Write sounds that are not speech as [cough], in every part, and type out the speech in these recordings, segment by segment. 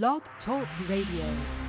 Blog Talk Radio.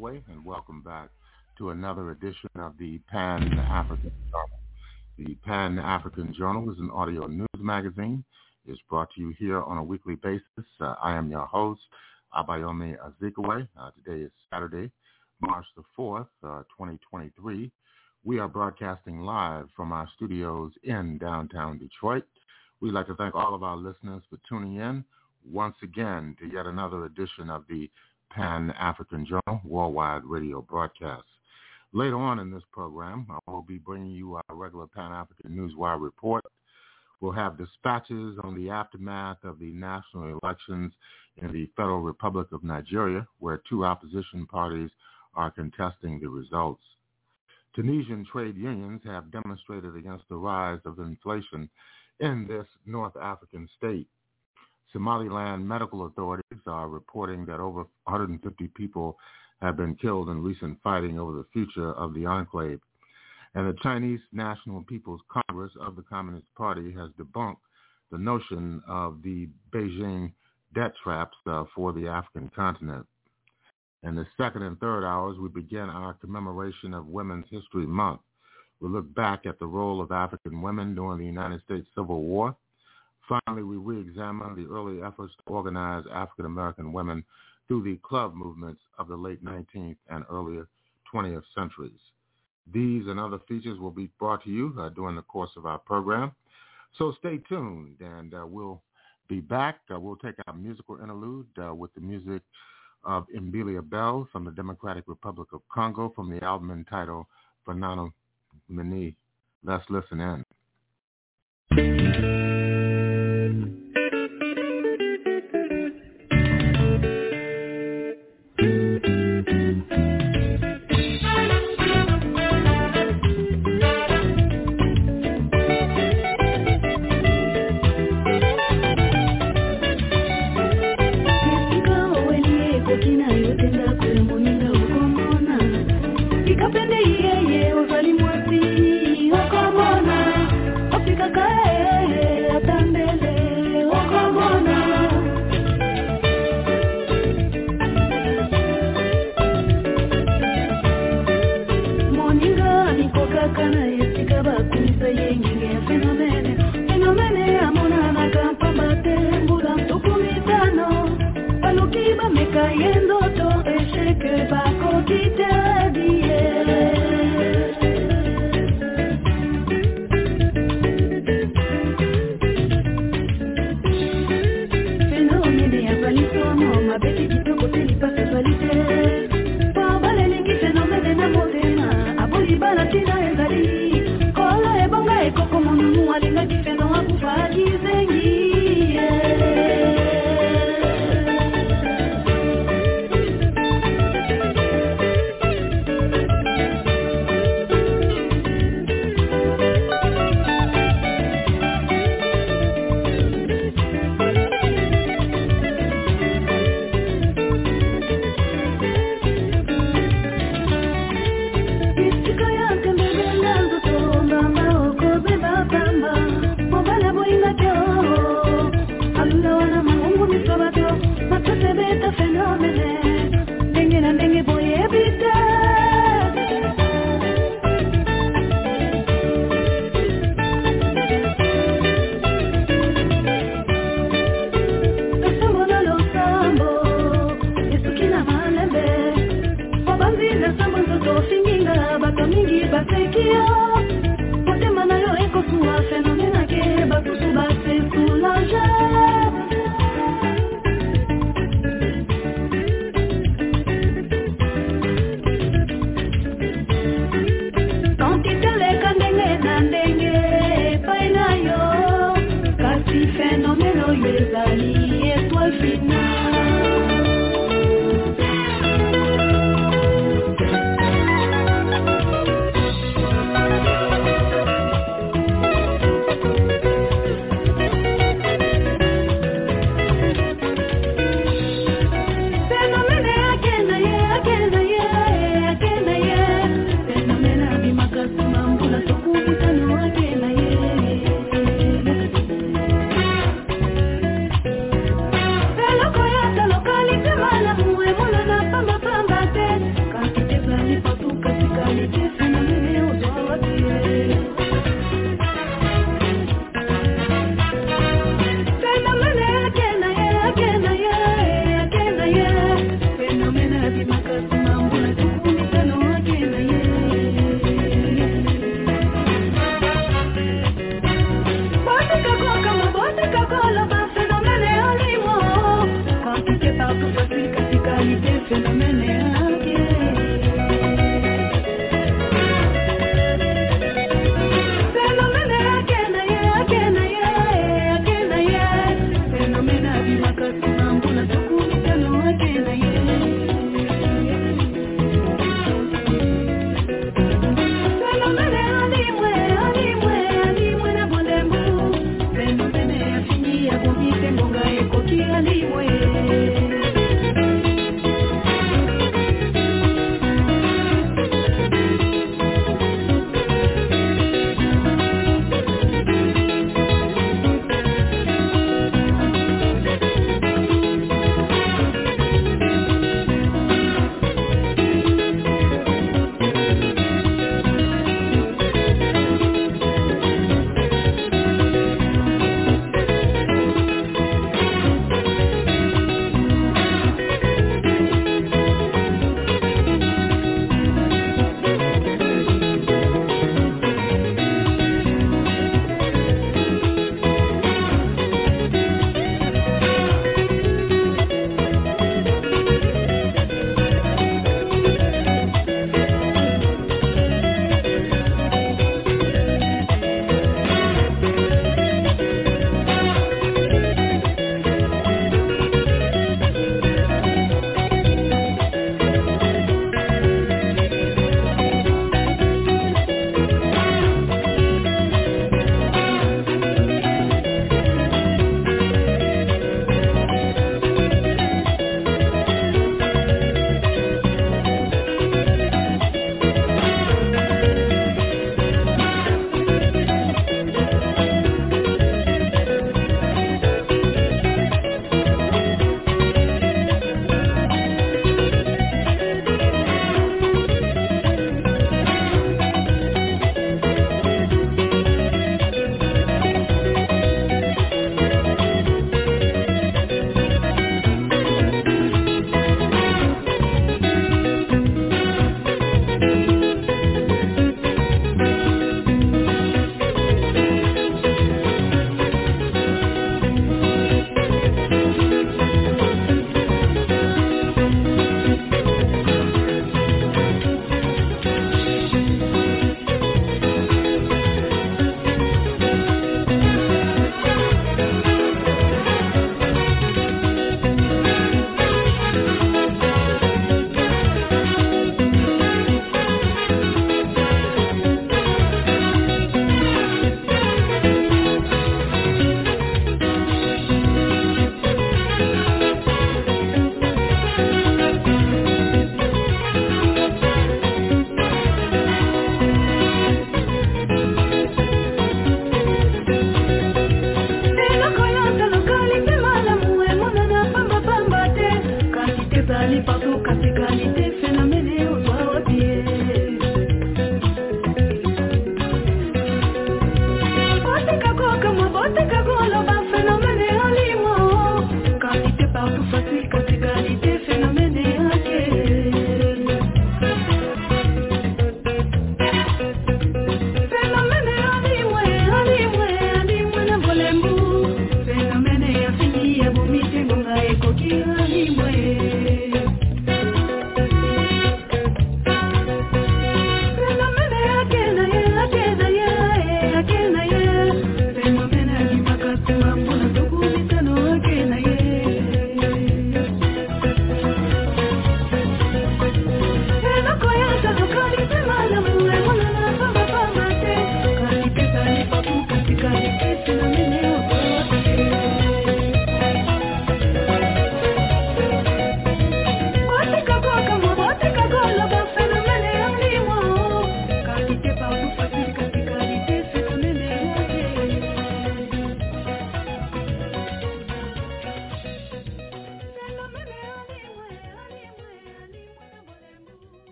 And welcome back to another edition of the Pan-African Journal. The Pan-African Journal is an audio news magazine. It's brought to you here on a weekly basis. Uh, I am your host, Abayomi Azikiwe. Uh, today is Saturday, March the 4th, uh, 2023. We are broadcasting live from our studios in downtown Detroit. We'd like to thank all of our listeners for tuning in once again to yet another edition of the Pan-African Journal Worldwide Radio broadcast. Later on in this program, I will be bringing you our regular Pan-African Newswire report. We'll have dispatches on the aftermath of the national elections in the Federal Republic of Nigeria, where two opposition parties are contesting the results. Tunisian trade unions have demonstrated against the rise of inflation in this North African state. Somaliland medical authorities are reporting that over 150 people have been killed in recent fighting over the future of the enclave. And the Chinese National People's Congress of the Communist Party has debunked the notion of the Beijing debt traps uh, for the African continent. In the second and third hours, we begin our commemoration of Women's History Month. We look back at the role of African women during the United States Civil War Finally, we re-examine the early efforts to organize African American women through the club movements of the late 19th and earlier 20th centuries. These and other features will be brought to you uh, during the course of our program. So stay tuned, and uh, we'll be back. Uh, we'll take our musical interlude uh, with the music of Mbilia Bel from the Democratic Republic of Congo from the album entitled Banana Mini. Let's listen in.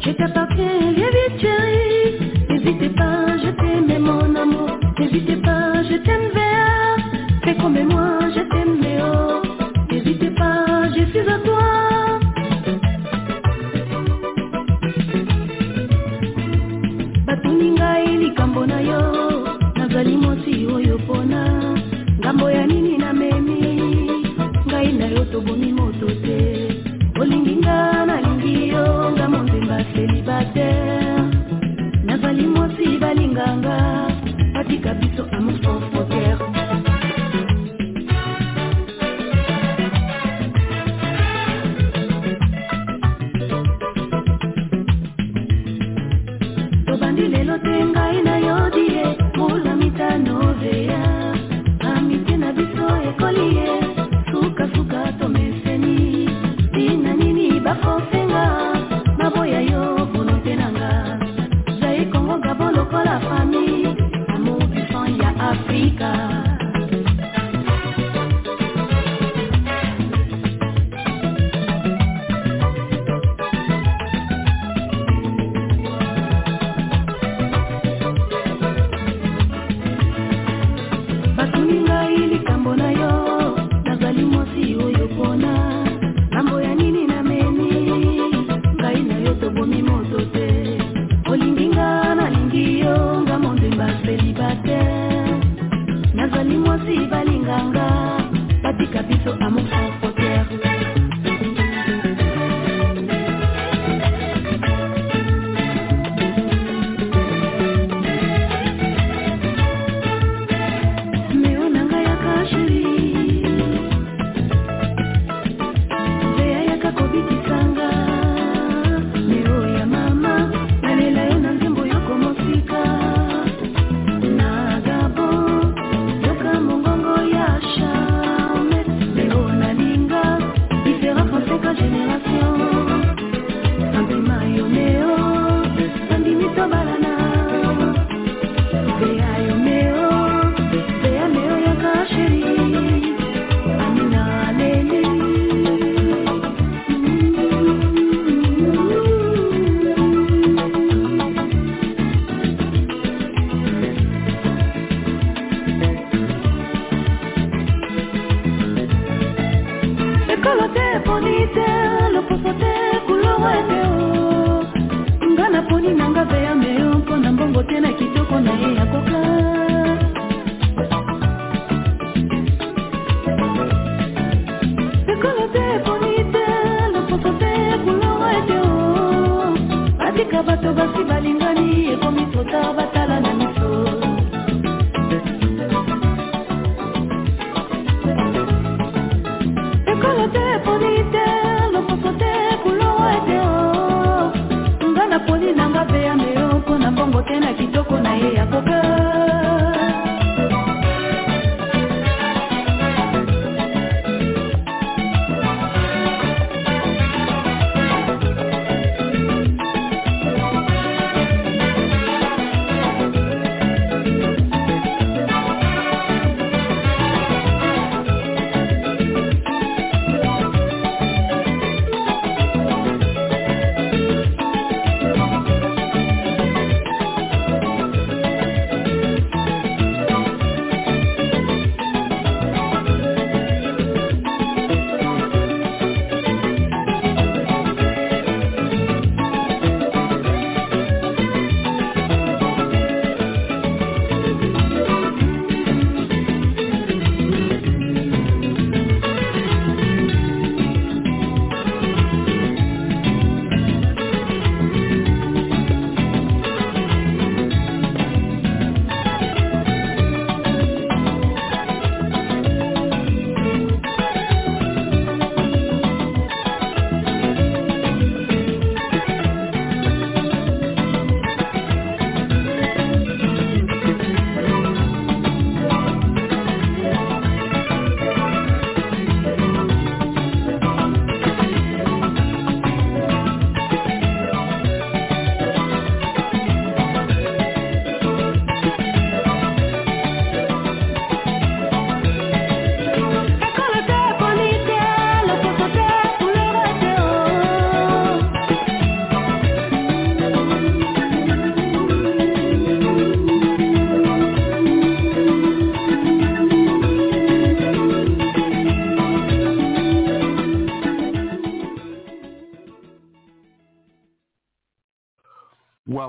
J'étais pas prêt, j'ai vite n'hésitez pas, je t'aimais mon amour, n'hésitez pas, je t'aime VA.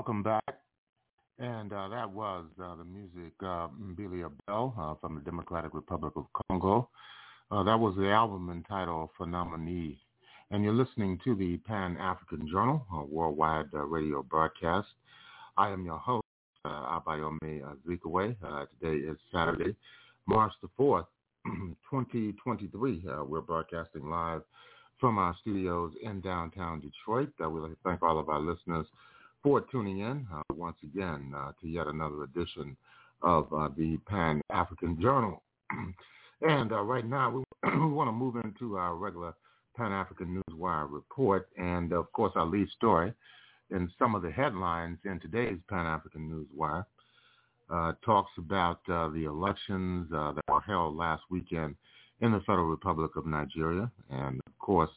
Welcome back. And uh, that was uh, the music uh, Mbilia Bel uh, from the Democratic Republic of Congo. Uh, that was the album entitled Phenomenon. And you're listening to the Pan-African Journal, a worldwide uh, radio broadcast. I am your host, uh, Abayomi Azikiwe. Uh, today is Saturday, March the 4th, [clears throat] 2023. Uh, we're broadcasting live from our studios in downtown Detroit. Uh, we'd like to thank all of our listeners for tuning in uh, once again uh, to yet another edition of uh, the Pan-African Journal. [clears throat] and uh, right now, we, [clears throat] we want to move into our regular Pan-African Newswire report. And, of course, our lead story in some of the headlines in today's Pan-African Newswire uh, talks about uh, the elections that were held last weekend in the Federal Republic of Nigeria. And, of course,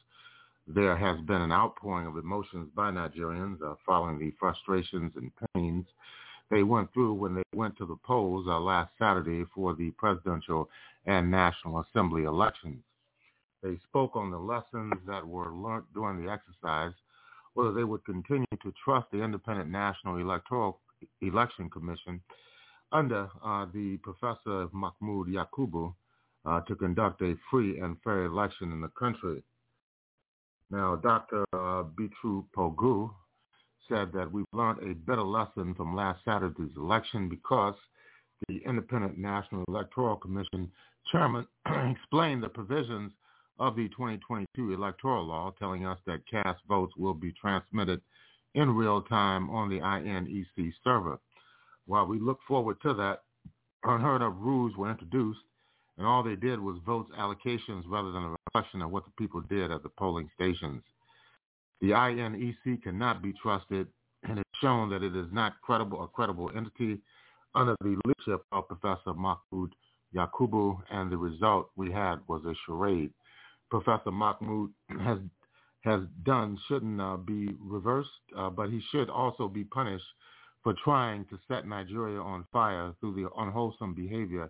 there has been an outpouring of emotions by Nigerians uh, following the frustrations and pains they went through when they went to the polls uh, last Saturday for the presidential and National Assembly elections. They spoke on the lessons that were learned during the exercise, whether they would continue to trust the Independent National Electoral Election Commission under uh, the Professor Mahmoud Yakubu uh, to conduct a free and fair election in the country. Now, Dr. Uh, Bitrus Pogu said that we've learned a better lesson from last Saturday's election because the Independent National Electoral Commission chairman [clears throat] explained the provisions of the 2022 electoral law, telling us that cast votes will be transmitted in real time on the INEC server. While we look forward to that, unheard of rules were introduced and all they did was vote allocations rather than a reflection of what the people did at the polling stations. The INEC cannot be trusted, and it's shown that it is not credible a credible entity under the leadership of Professor Mahmoud Yakubu, and the result we had was a charade. Professor Mahmoud has has done shouldn't uh, be reversed, uh, but he should also be punished for trying to set Nigeria on fire through the unwholesome behavior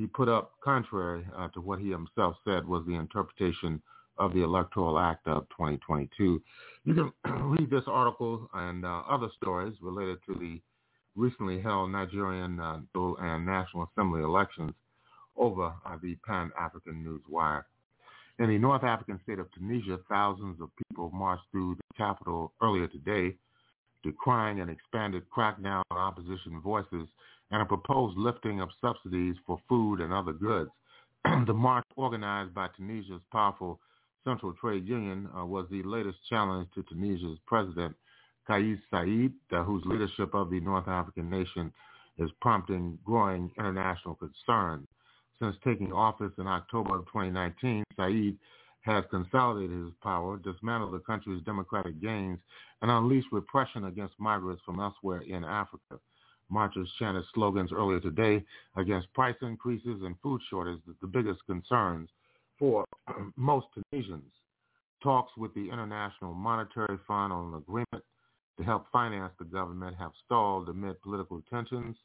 he put up contrary uh, to what he himself said was the interpretation of the Electoral Act of 2022. You can [clears throat] read this article and uh, other stories related to the recently held Nigerian uh, and National Assembly elections over uh, the Pan-African News Wire. In the North African state of Tunisia, thousands of people marched through the capital earlier today decrying an expanded crackdown on opposition voices and a proposed lifting of subsidies for food and other goods. [clears throat] the march organized by Tunisia's powerful Central Trade Union uh, was the latest challenge to Tunisia's president, Kais Saied, uh, whose leadership of the North African nation is prompting growing international concern. Since taking office in October of 2019, Saied has consolidated his power, dismantled the country's democratic gains, and unleashed repression against migrants from elsewhere in Africa. Marchers chanted slogans earlier today against price increases and food shortages, the biggest concerns for [clears throat] most Tunisians. Talks with the International Monetary Fund on an agreement to help finance the government have stalled amid political tensions.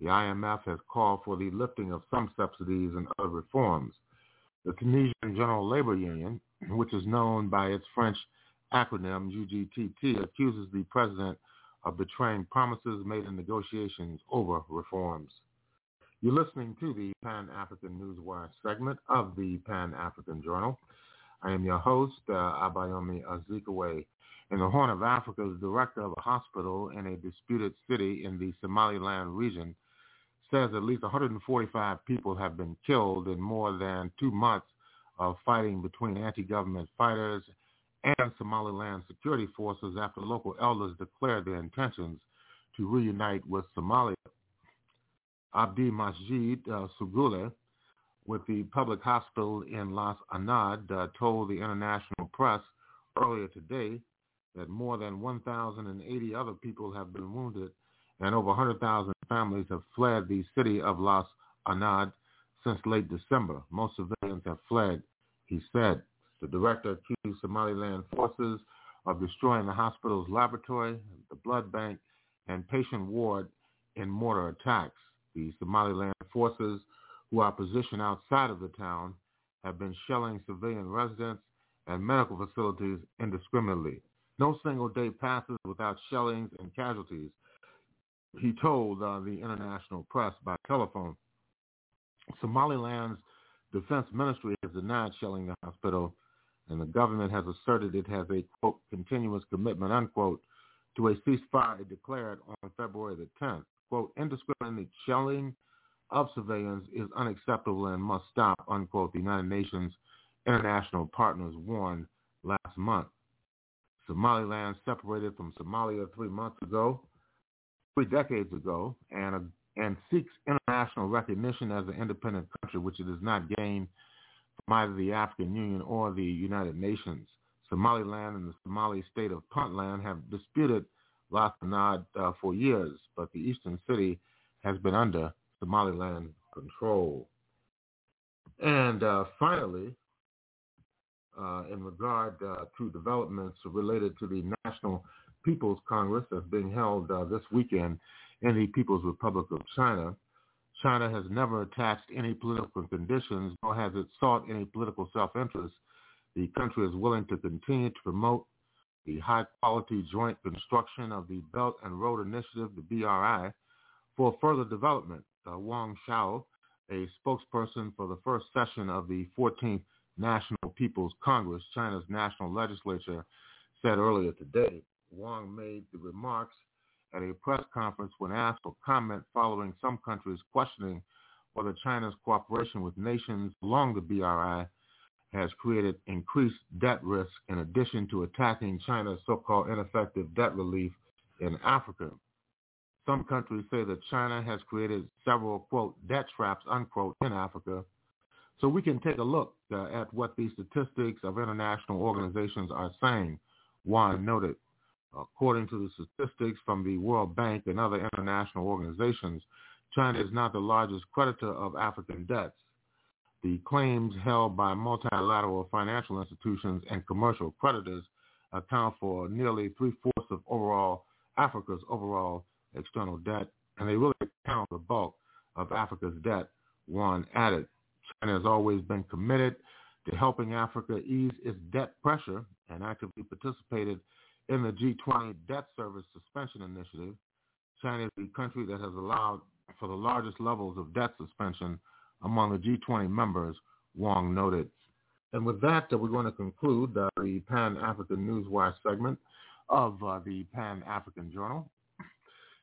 The IMF has called for the lifting of some subsidies and other reforms. The Tunisian General Labor Union, [clears throat] which is known by its French acronym UGTT, accuses the president of betraying promises made in negotiations over reforms. You're listening to the Pan-African Newswire segment of the Pan-African Journal. I am your host, uh, Abayomi Azikiwe. In the Horn of Africa, the director of a hospital in a disputed city in the Somaliland region says at least 145 people have been killed in more than two months of fighting between anti-government fighters and Somaliland security forces after local elders declared their intentions to reunite with Somalia. Abdi Masjid uh, Sugule with the public hospital in Las Anod uh, told the international press earlier today that more than 1,080 other people have been wounded and over 100,000 families have fled the city of Las Anod since late December. Most civilians have fled, he said. The director accused Somaliland forces of destroying the hospital's laboratory, the blood bank, and patient ward in mortar attacks. The Somaliland forces, who are positioned outside of the town, have been shelling civilian residents and medical facilities indiscriminately. No single day passes without shellings and casualties, he told uh, the international press by telephone. Somaliland's defense ministry has denied shelling the hospital, and the government has asserted it has a, quote, continuous commitment, unquote, to a ceasefire declared on February the 10th. Quote, indiscriminate shelling of civilians is unacceptable and must stop, unquote, the United Nations international partners warned last month. Somaliland separated from Somalia three months ago, three decades ago, and, and seeks international recognition as an independent country, which it has not gained from either the African Union or the United Nations. Somaliland and the Somali state of Puntland have disputed Las uh, for years, but the eastern city has been under Somaliland control. And uh, finally, uh, in regard uh, to developments related to the National People's Congress that's being held uh, this weekend in the People's Republic of China. China has never attached any political conditions, nor has it sought any political self-interest. The country is willing to continue to promote the high-quality joint construction of the Belt and Road Initiative, the BRI, for further development. Uh, Wang Chao, a spokesperson for the first session of the 14th National People's Congress, China's national legislature, said earlier today. Wang made the remarks at a press conference when asked for comment following some countries questioning whether China's cooperation with nations along the BRI has created increased debt risk in addition to attacking China's so-called ineffective debt relief in Africa. Some countries say that China has created several, quote, debt traps, unquote, in Africa so we can take a look uh, at what the statistics of international organizations are saying. Wang noted, according to the statistics from the World Bank and other international organizations, China is not the largest creditor of African debts. The claims held by multilateral financial institutions and commercial creditors account for nearly three-fourths of overall Africa's overall external debt, and they really account for the bulk of Africa's debt, Wang added. China has always been committed to helping Africa ease its debt pressure and actively participated in the G20 debt service suspension initiative. China is the country that has allowed for the largest levels of debt suspension among the G20 members, Wang noted. And with that, uh, we're going to conclude uh, the Pan-African Newswire segment of uh, the Pan-African Journal.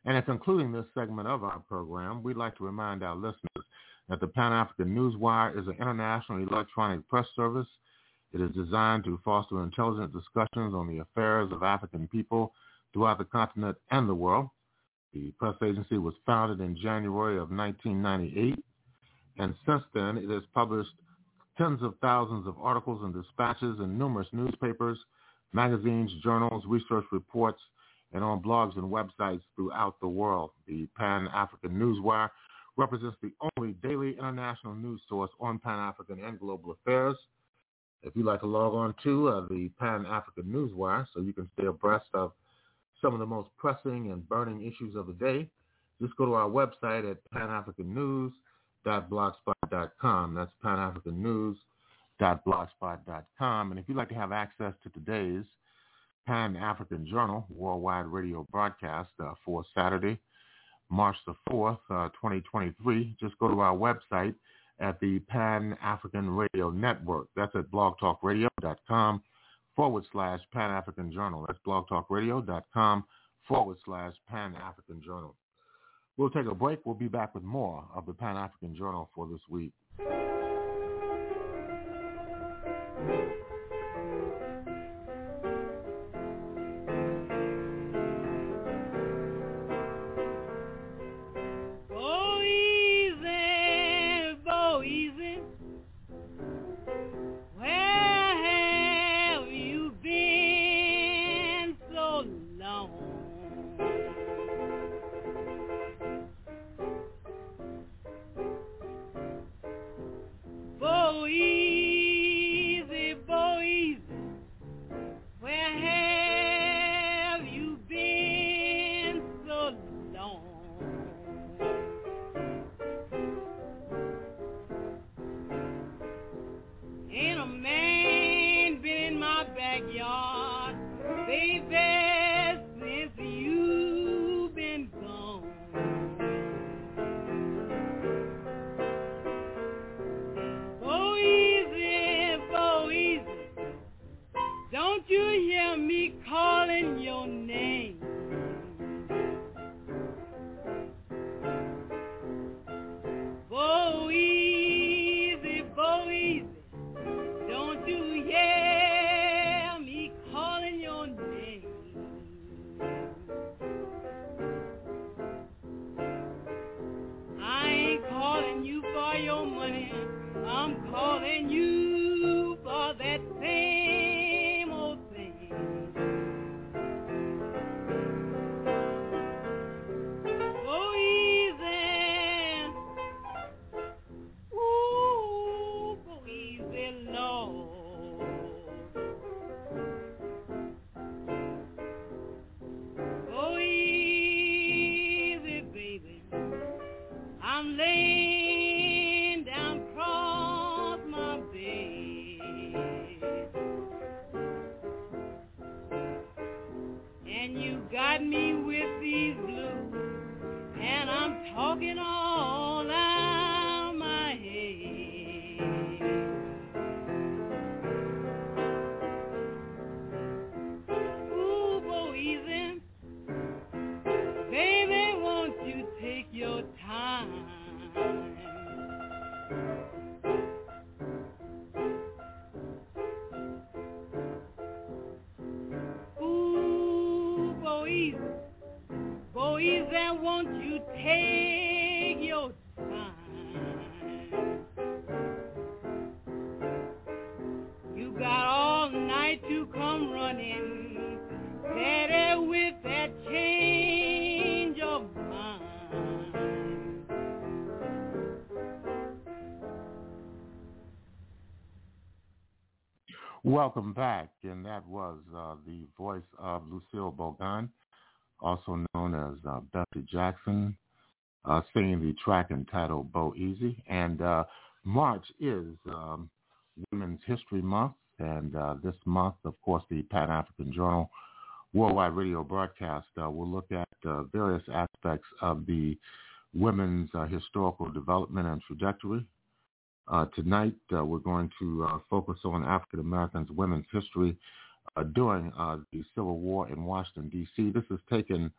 And in concluding this segment of our program, we'd like to remind our listeners that the Pan-African Newswire is an international electronic press service. It is designed to foster intelligent discussions on the affairs of African people throughout the continent and the world. The press agency was founded in January of 1998, and since then it has published tens of thousands of articles and dispatches in numerous newspapers, magazines, journals, research reports, and on blogs and websites throughout the world. The Pan-African Newswire represents the only daily international news source on Pan-African and global affairs. If you'd like to log on to uh, the Pan-African Newswire so you can stay abreast of some of the most pressing and burning issues of the day, just go to our website at panafricannews.blogspot.com. That's panafricannews.blogspot.com. And if you'd like to have access to today's Pan-African Journal worldwide radio broadcast uh, for Saturday, March the 4th, uh, 2023, just go to our website at the Pan-African Radio Network. That's at blogtalkradio.com forward slash Pan-African Journal. That's blogtalkradio.com forward slash Pan-African Journal. We'll take a break. We'll be back with more of the Pan-African Journal for this week. Welcome back, and that was uh, the voice of Lucille Bogan, also known as uh, Jackson, uh, singing the track entitled Bo Easy. And uh, March is um, Women's History Month, and uh, this month, of course, the Pan-African Journal worldwide radio broadcast uh, will look at uh, various aspects of the women's historical development and trajectory. Uh, tonight, uh, we're going to uh, focus on African Americans' women's history during the Civil War in Washington, D.C. This is taken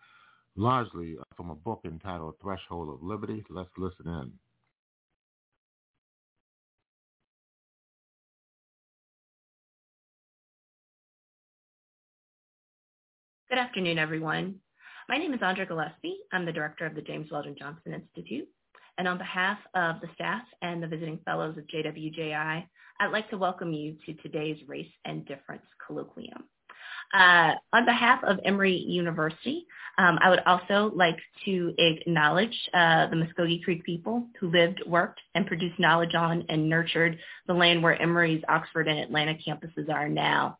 largely from a book entitled Threshold of Liberty. Let's listen in. Good afternoon, everyone. My name is Andra Gillespie. I'm the director of the James Weldon Johnson Institute. And on behalf of the staff and the visiting fellows of JWJI, I'd like to welcome you to today's Race and Difference Colloquium. Uh, on behalf of Emory University, um, I would also like to acknowledge uh, the Muskogee Creek people who lived, worked, and produced knowledge on and nurtured the land where Emory's Oxford and Atlanta campuses are now.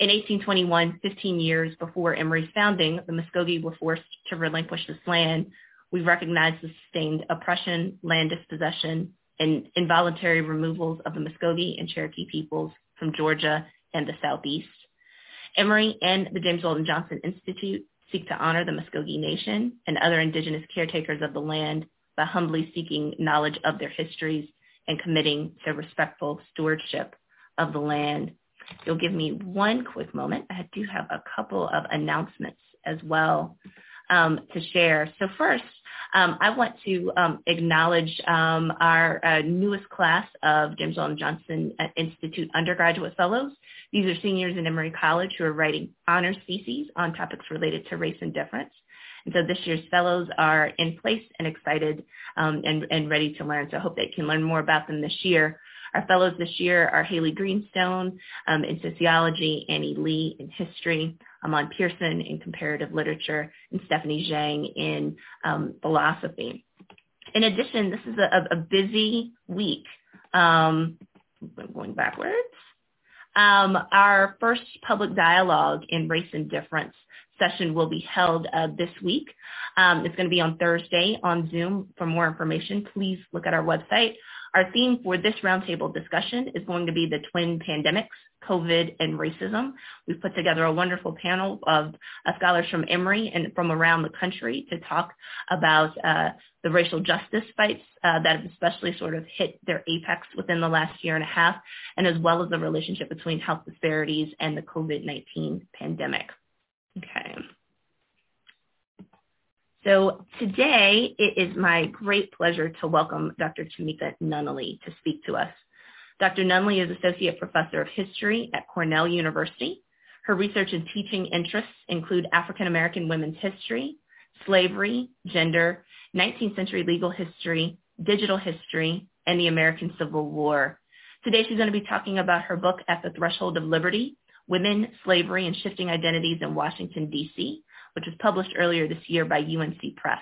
In 1821, 15 years before Emory's founding, the Muskogee were forced to relinquish this land. We recognize the sustained oppression, land dispossession, and involuntary removals of the Muskogee and Cherokee peoples from Georgia and the Southeast. Emory and the James Weldon Johnson Institute seek to honor the Muskogee Nation and other indigenous caretakers of the land by humbly seeking knowledge of their histories and committing to respectful stewardship of the land you'll give me one quick moment. I do have a couple of announcements as well um, to share. So first, um, I want to um, acknowledge um, our uh, newest class of James Weldon Johnson uh, Institute undergraduate fellows. These are seniors in Emory College who are writing honors theses on topics related to race and difference. And so this year's fellows are in place and excited um, and, and ready to learn. So I hope they can learn more about them this year. Our fellows this year are Haley Greenstone um, in sociology, Annie Lee in history, Amon Pearson in comparative literature, and Stephanie Zhang in um, philosophy. In addition, this is a, a busy week. Um, going backwards. Um, our first public dialogue in race and difference session will be held uh, this week. Um, it's going to be on Thursday on Zoom. For more information, please look at our website. Our theme for this roundtable discussion is going to be the twin pandemics, COVID and racism. We've put together a wonderful panel of uh, scholars from Emory and from around the country to talk about uh, the racial justice fights uh, that have especially sort of hit their apex within the last year and a half, and as well as the relationship between health disparities and the COVID-19 pandemic. Okay. So today it is my great pleasure to welcome Dr. Tamika Nunley to speak to us. Dr. Nunley is Associate Professor of History at Cornell University. Her research and teaching interests include African American women's history, slavery, gender, 19th century legal history, digital history, and the American Civil War. Today she's going to be talking about her book, At the Threshold of Liberty, Women, Slavery, and Shifting Identities in Washington, D.C., which was published earlier this year by UNC Press.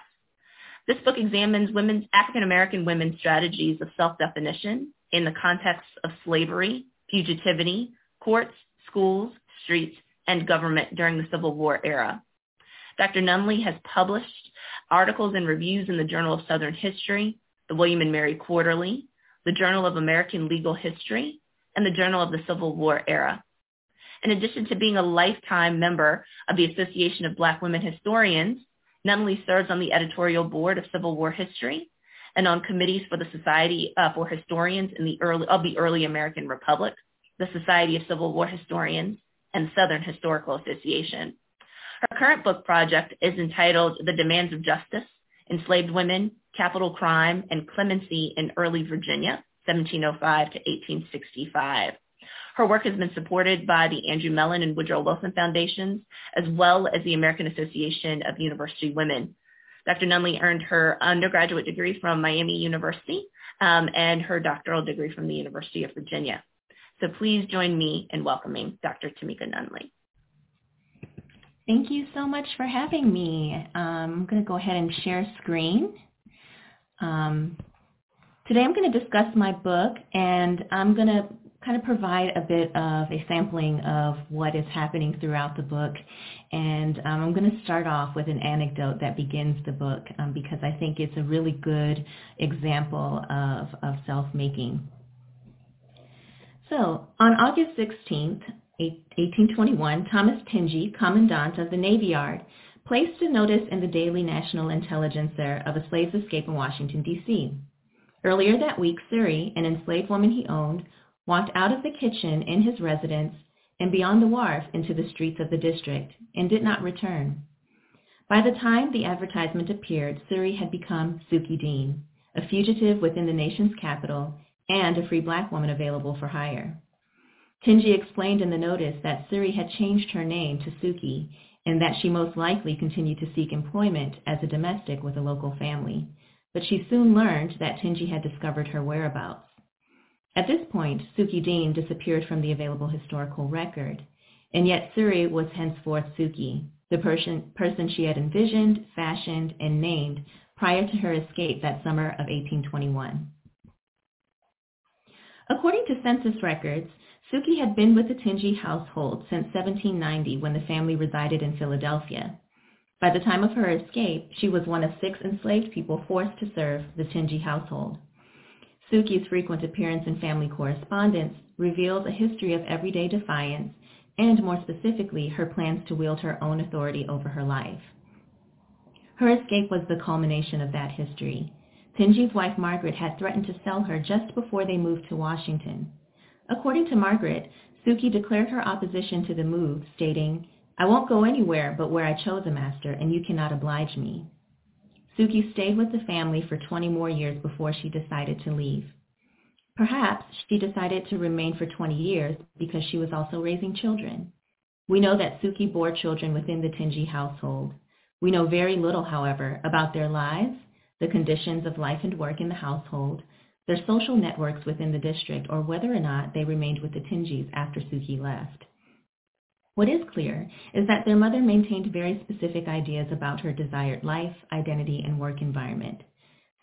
This book examines women's African American women's strategies of self-definition in the context of slavery, fugitivity, courts, schools, streets, and government during the Civil War era. Dr. Nunley has published articles and reviews in the Journal of Southern History, the William and Mary Quarterly, the Journal of American Legal History, and the Journal of the Civil War Era. In addition to being a lifetime member of the Association of Black Women Historians, Nunley serves on the editorial board of Civil War History and on committees for the Society uh, for Historians in the early, of the Early American Republic, the Society of Civil War Historians, and Southern Historical Association. Her current book project is entitled The Demands of Justice, Enslaved Women, Capital Crime, and Clemency in Early Virginia, 1705 to 1865. Her work has been supported by the Andrew Mellon and Woodrow Wilson Foundations, as well as the American Association of University Women. Dr. Nunley earned her undergraduate degree from Miami University um, and her doctoral degree from the University of Virginia. So please join me in welcoming Dr. Tamika Nunley. Thank you so much for having me. Um, I'm going to go ahead and share screen. Um, today I'm going to discuss my book and I'm going to kind of provide a bit of a sampling of what is happening throughout the book. And um, I'm going to start off with an anecdote that begins the book um, because I think it's a really good example of, of self-making. So on August 16th, 1821, Thomas Tingey, Commandant of the Navy Yard, placed a notice in the Daily National Intelligencer of a slave's escape in Washington, D.C. Earlier that week, Suri, an enslaved woman he owned, walked out of the kitchen in his residence and beyond the wharf into the streets of the district and did not return. By the time the advertisement appeared, Suri had become Suki Dean, a fugitive within the nation's capital and a free black woman available for hire. Tingey explained in the notice that Suri had changed her name to Suki and that she most likely continued to seek employment as a domestic with a local family, but she soon learned that Tingey had discovered her whereabouts. At this point, Suki Dean disappeared from the available historical record, and yet Suri was henceforth Suki, the person, person she had envisioned, fashioned, and named prior to her escape that summer of 1821. According to census records, Suki had been with the Tingey household since 1790 when the family resided in Philadelphia. By the time of her escape, she was one of six enslaved people forced to serve the Tingey household. Suki's frequent appearance in family correspondence reveals a history of everyday defiance and, more specifically, her plans to wield her own authority over her life. Her escape was the culmination of that history. Tingey's wife Margaret had threatened to sell her just before they moved to Washington. According to Margaret, Suki declared her opposition to the move, stating, I won't go anywhere but where I chose a master, and you cannot oblige me. Suki stayed with the family for 20 more years before she decided to leave. Perhaps she decided to remain for 20 years because she was also raising children. We know that Suki bore children within the Tingey household. We know very little, however, about their lives, the conditions of life and work in the household, their social networks within the district, or whether or not they remained with the Tingeys after Suki left. What is clear is that their mother maintained very specific ideas about her desired life, identity, and work environment.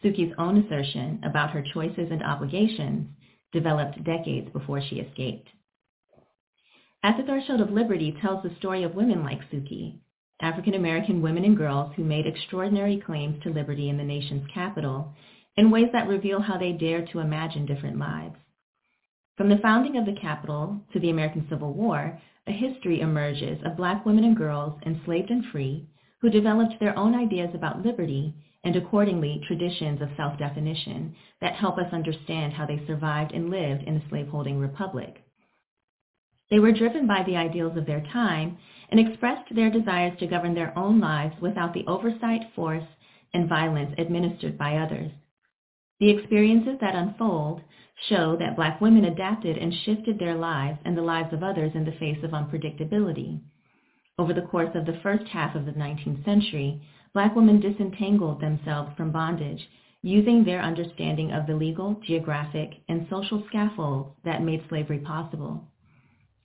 Suki's own assertion about her choices and obligations developed decades before she escaped. At the Threshold of Liberty tells the story of women like Suki, African American women and girls who made extraordinary claims to liberty in the nation's capital in ways that reveal how they dared to imagine different lives. From the founding of the Capitol to the American Civil War, a history emerges of black women and girls, enslaved and free, who developed their own ideas about liberty and accordingly traditions of self-definition that help us understand how they survived and lived in the slaveholding republic. They were driven by the ideals of their time and expressed their desires to govern their own lives without the oversight, force, and violence administered by others. The experiences that unfold show that black women adapted and shifted their lives and the lives of others in the face of unpredictability. Over the course of the first half of the 19th century, black women disentangled themselves from bondage using their understanding of the legal, geographic, and social scaffolds that made slavery possible.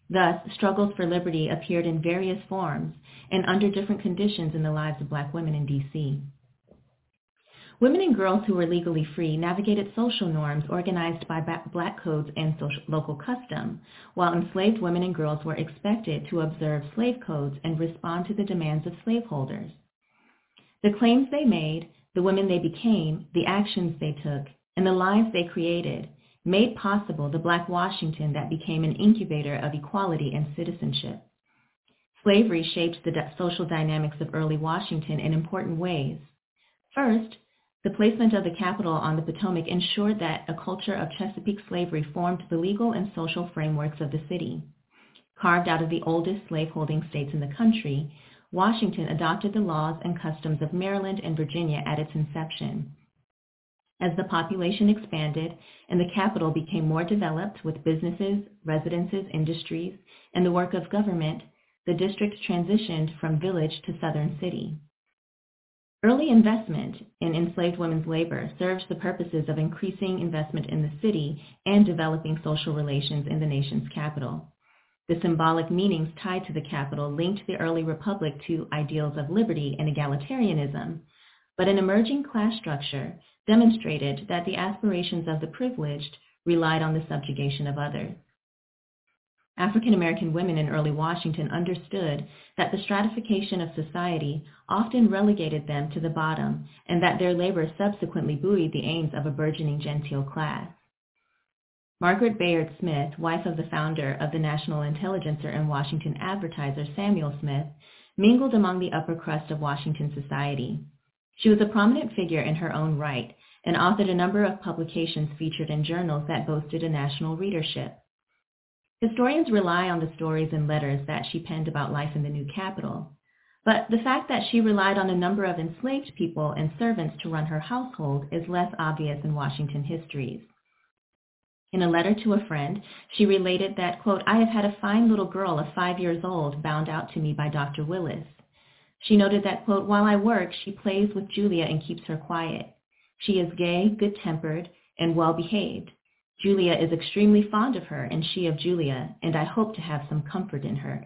Thus, struggles for liberty appeared in various forms and under different conditions in the lives of black women in D.C. Women and girls who were legally free navigated social norms organized by black codes and social, local custom, while enslaved women and girls were expected to observe slave codes and respond to the demands of slaveholders. The claims they made, the women they became, the actions they took, and the lives they created made possible the Black Washington that became an incubator of equality and citizenship. Slavery shaped the social dynamics of early Washington in important ways. First, the placement of the capital on the Potomac ensured that a culture of Chesapeake slavery formed the legal and social frameworks of the city. Carved out of the oldest slaveholding states in the country, Washington adopted the laws and customs of Maryland and Virginia at its inception. As the population expanded and the capital became more developed with businesses, residences, industries, and the work of government, the district transitioned from village to southern city. Early investment in enslaved women's labor served the purposes of increasing investment in the city and developing social relations in the nation's capital. The symbolic meanings tied to the capital linked the early republic to ideals of liberty and egalitarianism, but an emerging class structure demonstrated that the aspirations of the privileged relied on the subjugation of others. African American women in early Washington understood that the stratification of society often relegated them to the bottom and that their labor subsequently buoyed the aims of a burgeoning genteel class. Margaret Bayard Smith, wife of the founder of the National Intelligencer and Washington Advertiser, Samuel Smith, mingled among the upper crust of Washington society. She was a prominent figure in her own right and authored a number of publications featured in journals that boasted a national readership. Historians rely on the stories and letters that she penned about life in the new capital, but the fact that she relied on a number of enslaved people and servants to run her household is less obvious in Washington histories. In a letter to a friend, she related that, quote, I have had a fine little girl of five years old bound out to me by Dr. Willis. She noted that, quote, while I work, she plays with Julia and keeps her quiet. She is gay, good-tempered, and well-behaved. Julia is extremely fond of her, and she of Julia, and I hope to have some comfort in her.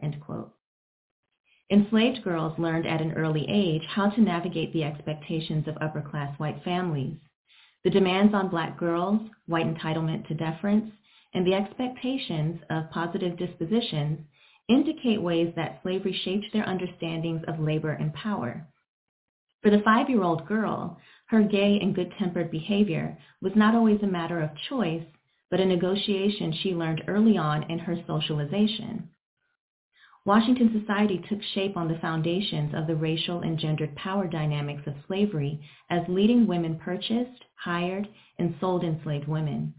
Enslaved girls learned at an early age how to navigate the expectations of upper-class white families. The demands on black girls, white entitlement to deference, and the expectations of positive dispositions indicate ways that slavery shaped their understandings of labor and power. For the five-year-old girl, her gay and good-tempered behavior was not always a matter of choice, but a negotiation she learned early on in her socialization. Washington society took shape on the foundations of the racial and gendered power dynamics of slavery as leading women purchased, hired, and sold enslaved women.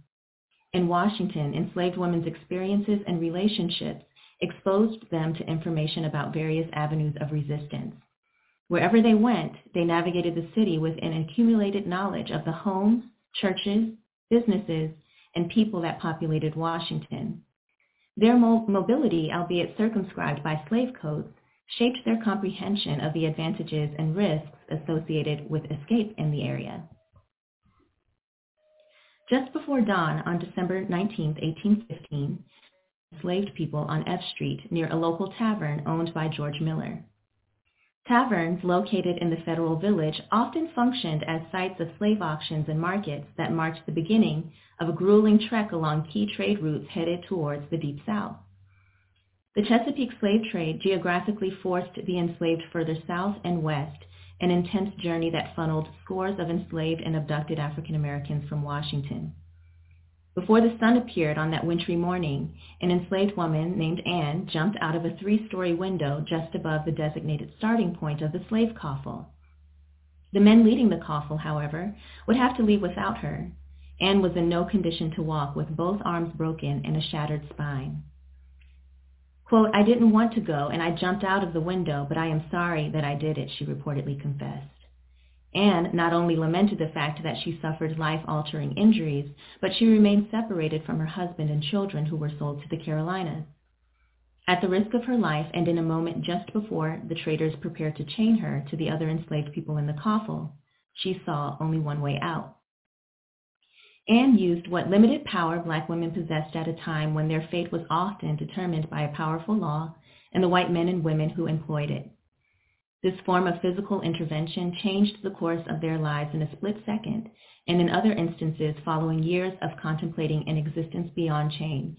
In Washington, enslaved women's experiences and relationships exposed them to information about various avenues of resistance. Wherever they went, they navigated the city with an accumulated knowledge of the homes, churches, businesses, and people that populated Washington. Their mo- mobility, albeit circumscribed by slave codes, shaped their comprehension of the advantages and risks associated with escape in the area. Just before dawn on December 19, 1815, enslaved people on F Street near a local tavern owned by George Miller. Taverns located in the Federal Village often functioned as sites of slave auctions and markets that marked the beginning of a grueling trek along key trade routes headed towards the Deep South. The Chesapeake slave trade geographically forced the enslaved further south and west, an intense journey that funneled scores of enslaved and abducted African Americans from Washington. Before the sun appeared on that wintry morning, an enslaved woman named Anne jumped out of a three-story window just above the designated starting point of the slave coffle. The men leading the coffle, however, would have to leave without her. Anne was in no condition to walk with both arms broken and a shattered spine. Quote, I didn't want to go and I jumped out of the window, but I am sorry that I did it, she reportedly confessed. Anne not only lamented the fact that she suffered life-altering injuries, but she remained separated from her husband and children who were sold to the Carolinas. At the risk of her life and in a moment just before the traders prepared to chain her to the other enslaved people in the coffle, she saw only one way out. Anne used what limited power black women possessed at a time when their fate was often determined by a powerful law and the white men and women who employed it. This form of physical intervention changed the course of their lives in a split second, and in other instances following years of contemplating an existence beyond chains.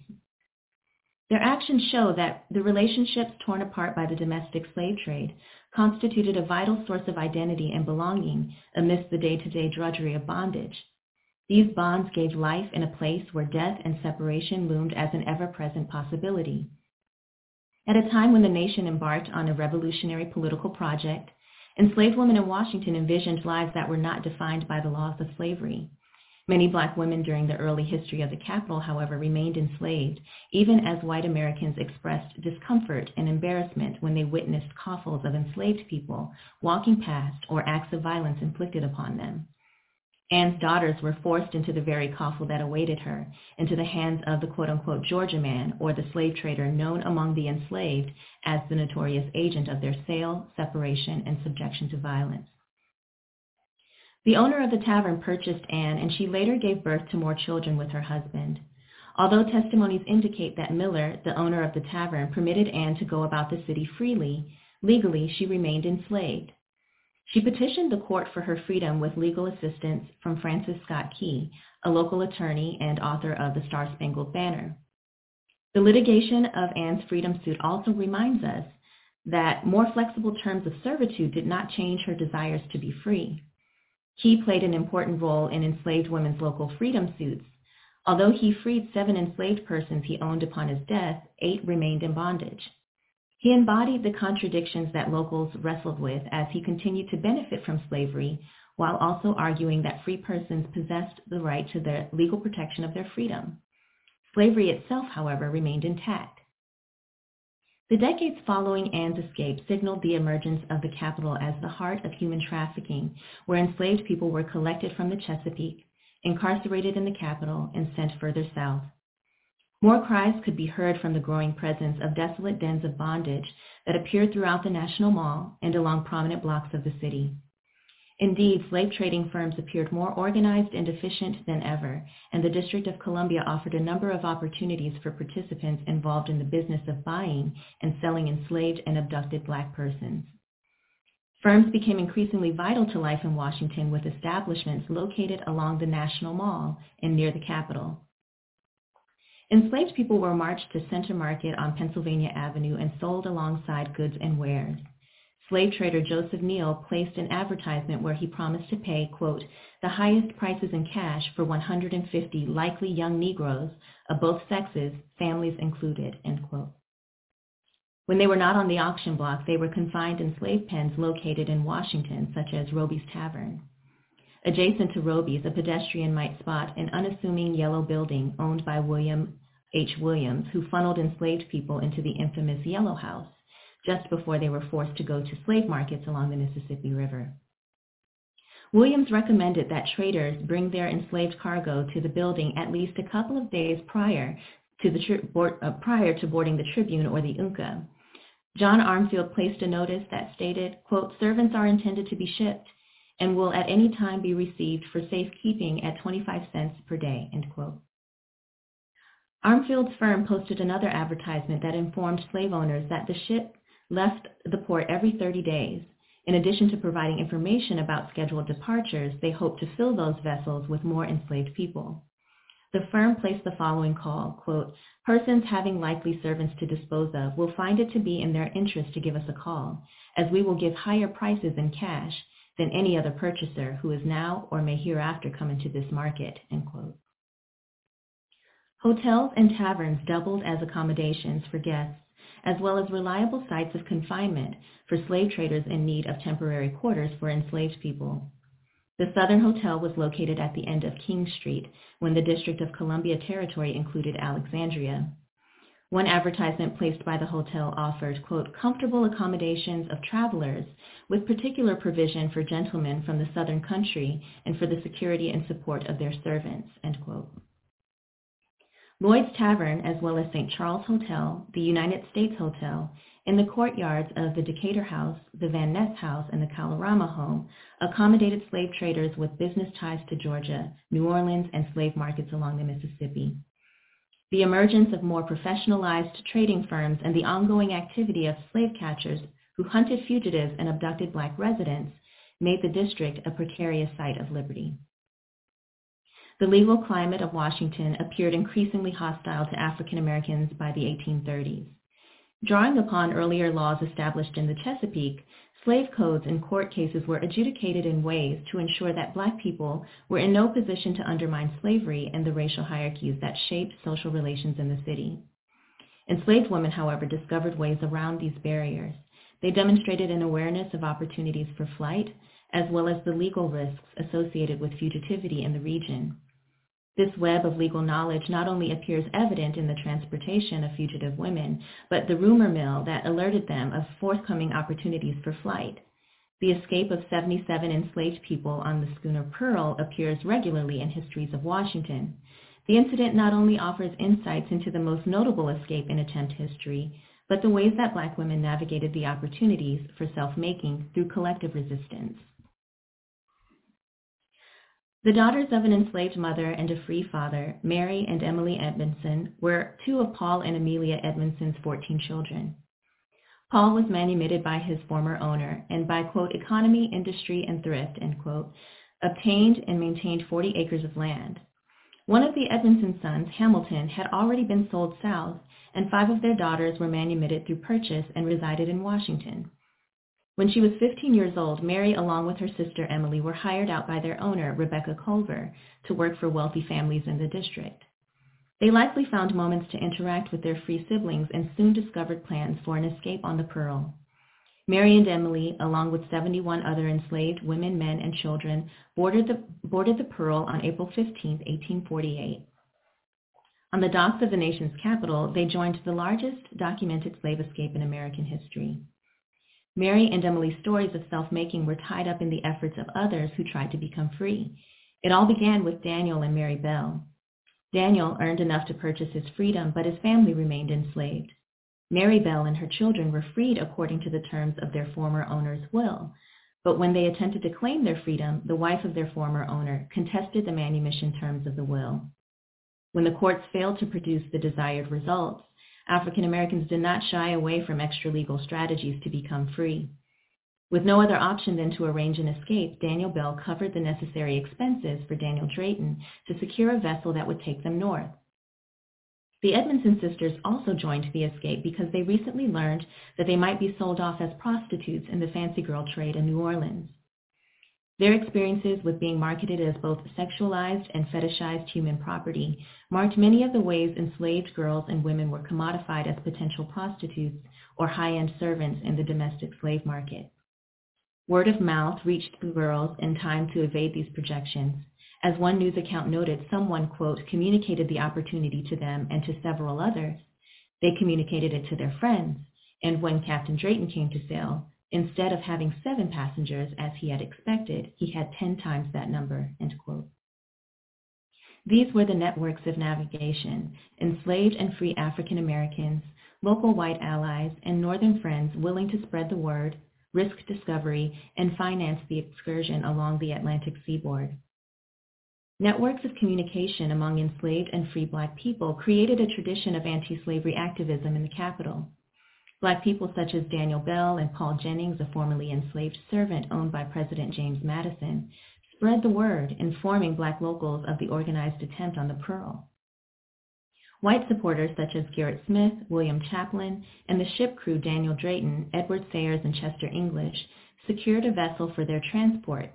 Their actions show that the relationships torn apart by the domestic slave trade constituted a vital source of identity and belonging amidst the day-to-day drudgery of bondage. These bonds gave life in a place where death and separation loomed as an ever-present possibility. At a time when the nation embarked on a revolutionary political project, enslaved women in Washington envisioned lives that were not defined by the laws of slavery. Many black women during the early history of the capital, however, remained enslaved, even as white Americans expressed discomfort and embarrassment when they witnessed coffles of enslaved people walking past or acts of violence inflicted upon them. Anne's daughters were forced into the very coffle that awaited her, into the hands of the quote-unquote Georgia man, or the slave trader known among the enslaved as the notorious agent of their sale, separation, and subjection to violence. The owner of the tavern purchased Anne, and she later gave birth to more children with her husband. Although testimonies indicate that Miller, the owner of the tavern, permitted Anne to go about the city freely, legally she remained enslaved. She petitioned the court for her freedom with legal assistance from Francis Scott Key, a local attorney and author of The Star-Spangled Banner. The litigation of Anne's freedom suit also reminds us that more flexible terms of servitude did not change her desires to be free. Key played an important role in enslaved women's local freedom suits. Although he freed seven enslaved persons he owned upon his death, eight remained in bondage. He embodied the contradictions that locals wrestled with as he continued to benefit from slavery while also arguing that free persons possessed the right to the legal protection of their freedom. Slavery itself, however, remained intact. The decades following Anne's escape signaled the emergence of the capital as the heart of human trafficking, where enslaved people were collected from the Chesapeake, incarcerated in the capital, and sent further south. More cries could be heard from the growing presence of desolate dens of bondage that appeared throughout the National Mall and along prominent blocks of the city. Indeed, slave trading firms appeared more organized and efficient than ever, and the District of Columbia offered a number of opportunities for participants involved in the business of buying and selling enslaved and abducted black persons. Firms became increasingly vital to life in Washington with establishments located along the National Mall and near the Capitol. Enslaved people were marched to Center Market on Pennsylvania Avenue and sold alongside goods and wares. Slave trader Joseph Neal placed an advertisement where he promised to pay, quote, the highest prices in cash for 150 likely young Negroes of both sexes, families included, end quote. When they were not on the auction block, they were confined in slave pens located in Washington, such as Robey's Tavern. Adjacent to Robey's, a pedestrian might spot an unassuming yellow building owned by William H. Williams, who funneled enslaved people into the infamous Yellow House just before they were forced to go to slave markets along the Mississippi River. Williams recommended that traders bring their enslaved cargo to the building at least a couple of days prior to, tri- board, uh, prior to boarding the Tribune or the Unca. John Armfield placed a notice that stated, quote, servants are intended to be shipped and will at any time be received for safekeeping at 25 cents per day, end quote. Armfield's firm posted another advertisement that informed slave owners that the ship left the port every 30 days. In addition to providing information about scheduled departures, they hoped to fill those vessels with more enslaved people. The firm placed the following call, quote, persons having likely servants to dispose of will find it to be in their interest to give us a call, as we will give higher prices in cash than any other purchaser who is now or may hereafter come into this market. Hotels and taverns doubled as accommodations for guests, as well as reliable sites of confinement for slave traders in need of temporary quarters for enslaved people. The Southern Hotel was located at the end of King Street when the District of Columbia Territory included Alexandria. One advertisement placed by the hotel offered, quote, comfortable accommodations of travelers with particular provision for gentlemen from the southern country and for the security and support of their servants, end quote. Lloyd's Tavern, as well as St. Charles Hotel, the United States Hotel, and the courtyards of the Decatur House, the Van Ness House, and the Kalorama Home accommodated slave traders with business ties to Georgia, New Orleans, and slave markets along the Mississippi. The emergence of more professionalized trading firms and the ongoing activity of slave catchers who hunted fugitives and abducted black residents made the district a precarious site of liberty. The legal climate of Washington appeared increasingly hostile to African Americans by the 1830s. Drawing upon earlier laws established in the Chesapeake, slave codes and court cases were adjudicated in ways to ensure that black people were in no position to undermine slavery and the racial hierarchies that shaped social relations in the city. Enslaved women, however, discovered ways around these barriers. They demonstrated an awareness of opportunities for flight, as well as the legal risks associated with fugitivity in the region. This web of legal knowledge not only appears evident in the transportation of fugitive women, but the rumor mill that alerted them of forthcoming opportunities for flight. The escape of 77 enslaved people on the schooner Pearl appears regularly in histories of Washington. The incident not only offers insights into the most notable escape in attempt history, but the ways that black women navigated the opportunities for self-making through collective resistance. The daughters of an enslaved mother and a free father, Mary and Emily Edmondson, were two of Paul and Amelia Edmondson's 14 children. Paul was manumitted by his former owner and by, quote, economy, industry, and thrift, end quote, obtained and maintained 40 acres of land. One of the Edmondson sons, Hamilton, had already been sold south, and five of their daughters were manumitted through purchase and resided in Washington. When she was 15 years old, Mary, along with her sister Emily, were hired out by their owner, Rebecca Culver, to work for wealthy families in the district. They likely found moments to interact with their free siblings and soon discovered plans for an escape on the Pearl. Mary and Emily, along with 71 other enslaved women, men, and children, boarded the, boarded the Pearl on April 15, 1848. On the docks of the nation's capital, they joined the largest documented slave escape in American history. Mary and Emily's stories of self-making were tied up in the efforts of others who tried to become free. It all began with Daniel and Mary Bell. Daniel earned enough to purchase his freedom, but his family remained enslaved. Mary Bell and her children were freed according to the terms of their former owner's will. But when they attempted to claim their freedom, the wife of their former owner contested the manumission terms of the will. When the courts failed to produce the desired results, African Americans did not shy away from extra-legal strategies to become free. With no other option than to arrange an escape, Daniel Bell covered the necessary expenses for Daniel Drayton to secure a vessel that would take them north. The Edmondson sisters also joined the escape because they recently learned that they might be sold off as prostitutes in the fancy girl trade in New Orleans. Their experiences with being marketed as both sexualized and fetishized human property marked many of the ways enslaved girls and women were commodified as potential prostitutes or high-end servants in the domestic slave market. Word of mouth reached the girls in time to evade these projections. As one news account noted, someone, quote, communicated the opportunity to them and to several others. They communicated it to their friends, and when Captain Drayton came to sail, Instead of having seven passengers as he had expected, he had 10 times that number. These were the networks of navigation, enslaved and free African Americans, local white allies, and northern friends willing to spread the word, risk discovery, and finance the excursion along the Atlantic seaboard. Networks of communication among enslaved and free black people created a tradition of anti-slavery activism in the capital. Black people such as Daniel Bell and Paul Jennings, a formerly enslaved servant owned by President James Madison, spread the word, informing black locals of the organized attempt on the Pearl. White supporters such as Gerrit Smith, William Chaplin, and the ship crew Daniel Drayton, Edward Sayres, and Chester English secured a vessel for their transport.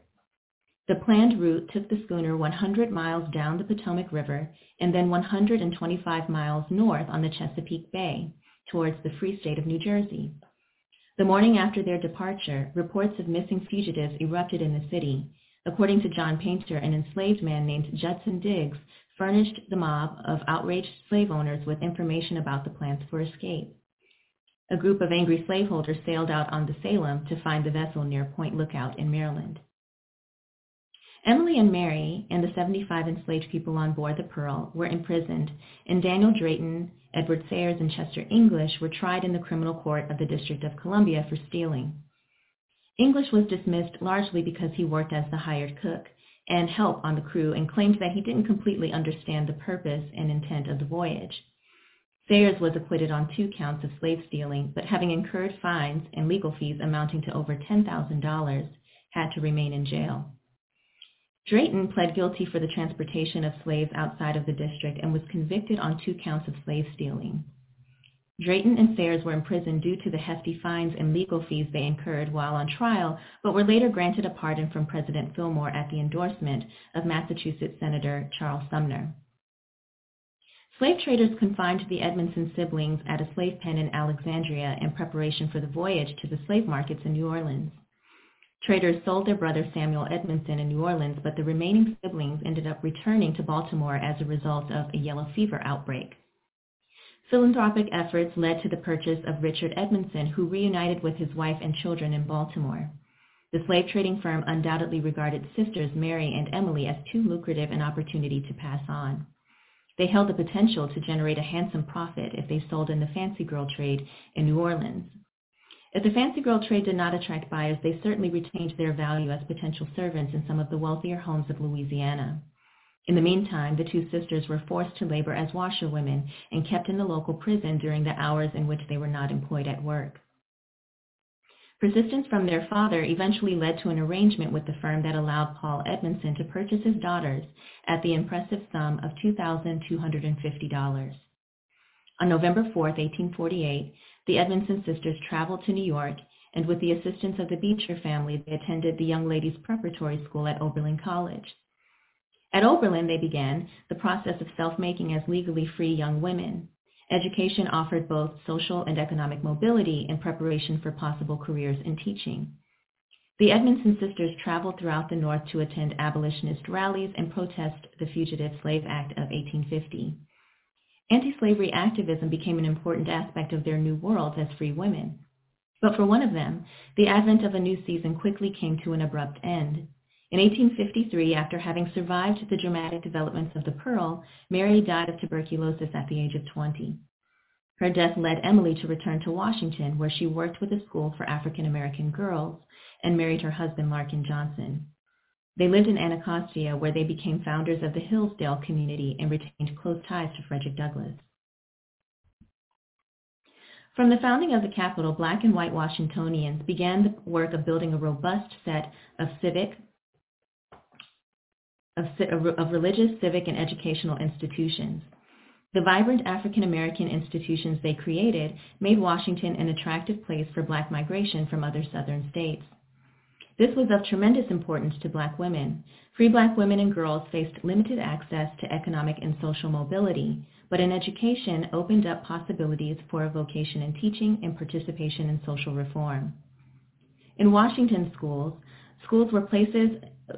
The planned route took the schooner 100 miles down the Potomac River and then 125 miles north on the Chesapeake Bay towards the free state of New Jersey. The morning after their departure, reports of missing fugitives erupted in the city. According to John Paynter, an enslaved man named Judson Diggs furnished the mob of outraged slave owners with information about the plans for escape. A group of angry slaveholders sailed out on the Salem to find the vessel near Point Lookout in Maryland. Emily and Mary and the 75 enslaved people on board the Pearl were imprisoned, and Daniel Drayton, Edward Sayres, and Chester English were tried in the criminal court of the District of Columbia for stealing. English was dismissed largely because he worked as the hired cook and help on the crew and claimed that he didn't completely understand the purpose and intent of the voyage. Sayres was acquitted on two counts of slave stealing, but having incurred fines and legal fees amounting to over $10,000, had to remain in jail. Drayton pled guilty for the transportation of slaves outside of the district and was convicted on two counts of slave stealing. Drayton and Sayres were imprisoned due to the hefty fines and legal fees they incurred while on trial, but were later granted a pardon from President Fillmore at the endorsement of Massachusetts Senator Charles Sumner. Slave traders confined the Edmondson siblings at a slave pen in Alexandria in preparation for the voyage to the slave markets in New Orleans. Traders sold their brother Samuel Edmondson in New Orleans, but the remaining siblings ended up returning to Baltimore as a result of a yellow fever outbreak. Philanthropic efforts led to the purchase of Richard Edmondson, who reunited with his wife and children in Baltimore. The slave trading firm undoubtedly regarded sisters Mary and Emily as too lucrative an opportunity to pass on. They held the potential to generate a handsome profit if they sold in the fancy girl trade in New Orleans. If the fancy girl trade did not attract buyers, they certainly retained their value as potential servants in some of the wealthier homes of Louisiana. In the meantime, the two sisters were forced to labor as washerwomen and kept in the local prison during the hours in which they were not employed at work. Persistence from their father eventually led to an arrangement with the firm that allowed Paul Edmondson to purchase his daughters at the impressive sum of $2,250. On November 4, 1848, the Edmondson sisters traveled to New York, and with the assistance of the Beecher family, they attended the young ladies' preparatory school at Oberlin College. At Oberlin, they began the process of self-making as legally free young women. Education offered both social and economic mobility in preparation for possible careers in teaching. The Edmondson sisters traveled throughout the North to attend abolitionist rallies and protest the Fugitive Slave Act of 1850. Anti-slavery activism became an important aspect of their new world as free women. But for one of them, the advent of a new season quickly came to an abrupt end. In 1853, after having survived the dramatic developments of the Pearl, Mary died of tuberculosis at the age of 20. Her death led Emily to return to Washington, where she worked with a school for African American girls and married her husband, Larkin Johnson. They lived in Anacostia, where they became founders of the Hillsdale community and retained close ties to Frederick Douglass. From the founding of the capital, black and white Washingtonians began the work of building a robust set of civic, of, of religious, civic, and educational institutions. The vibrant African American institutions they created made Washington an attractive place for black migration from other southern states. This was of tremendous importance to black women. Free black women and girls faced limited access to economic and social mobility, but an education opened up possibilities for a vocation in teaching and participation in social reform. In Washington schools, schools were places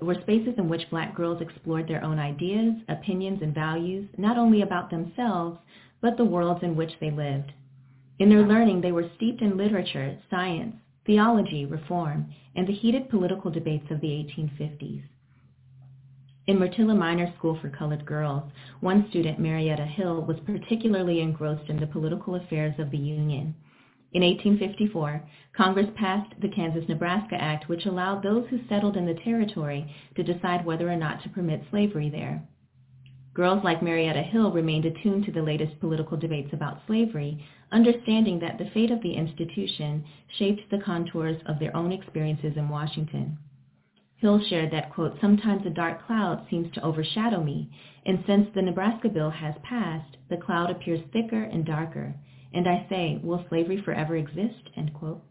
were spaces in which black girls explored their own ideas, opinions, and values, not only about themselves, but the worlds in which they lived. In their learning, they were steeped in literature, science, theology, reform, and the heated political debates of the 1850s. In Myrtilla Miner School for Colored Girls, one student, Marietta Hill, was particularly engrossed in the political affairs of the Union. In 1854, Congress passed the Kansas-Nebraska Act, which allowed those who settled in the territory to decide whether or not to permit slavery there. Girls like Marietta Hill remained attuned to the latest political debates about slavery, understanding that the fate of the institution shaped the contours of their own experiences in Washington. Hill shared that, quote, sometimes a dark cloud seems to overshadow me, and since the Nebraska bill has passed, the cloud appears thicker and darker, and I say, will slavery forever exist, end quote.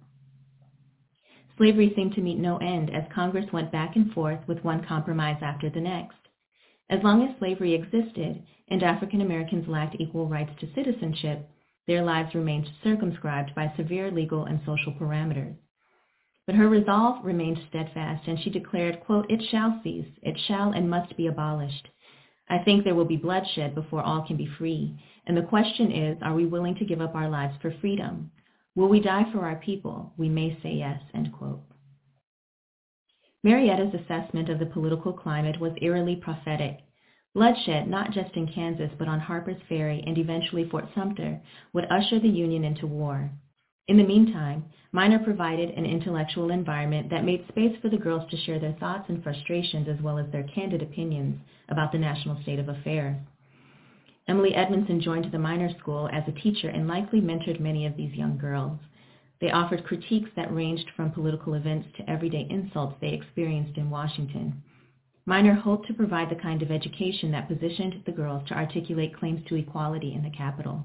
Slavery seemed to meet no end as Congress went back and forth with one compromise after the next. As long as slavery existed and African Americans lacked equal rights to citizenship, their lives remained circumscribed by severe legal and social parameters. But her resolve remained steadfast, and she declared, quote, it shall cease, it shall and must be abolished. I think there will be bloodshed before all can be free. And the question is, are we willing to give up our lives for freedom? Will we die for our people? We may say yes, end quote. Marietta's assessment of the political climate was eerily prophetic. Bloodshed, not just in Kansas, but on Harper's Ferry and eventually Fort Sumter, would usher the Union into war. In the meantime, Miner provided an intellectual environment that made space for the girls to share their thoughts and frustrations as well as their candid opinions about the national state of affairs. Emily Edmondson joined the Miner school as a teacher and likely mentored many of these young girls. They offered critiques that ranged from political events to everyday insults they experienced in Washington. Miner hoped to provide the kind of education that positioned the girls to articulate claims to equality in the capital.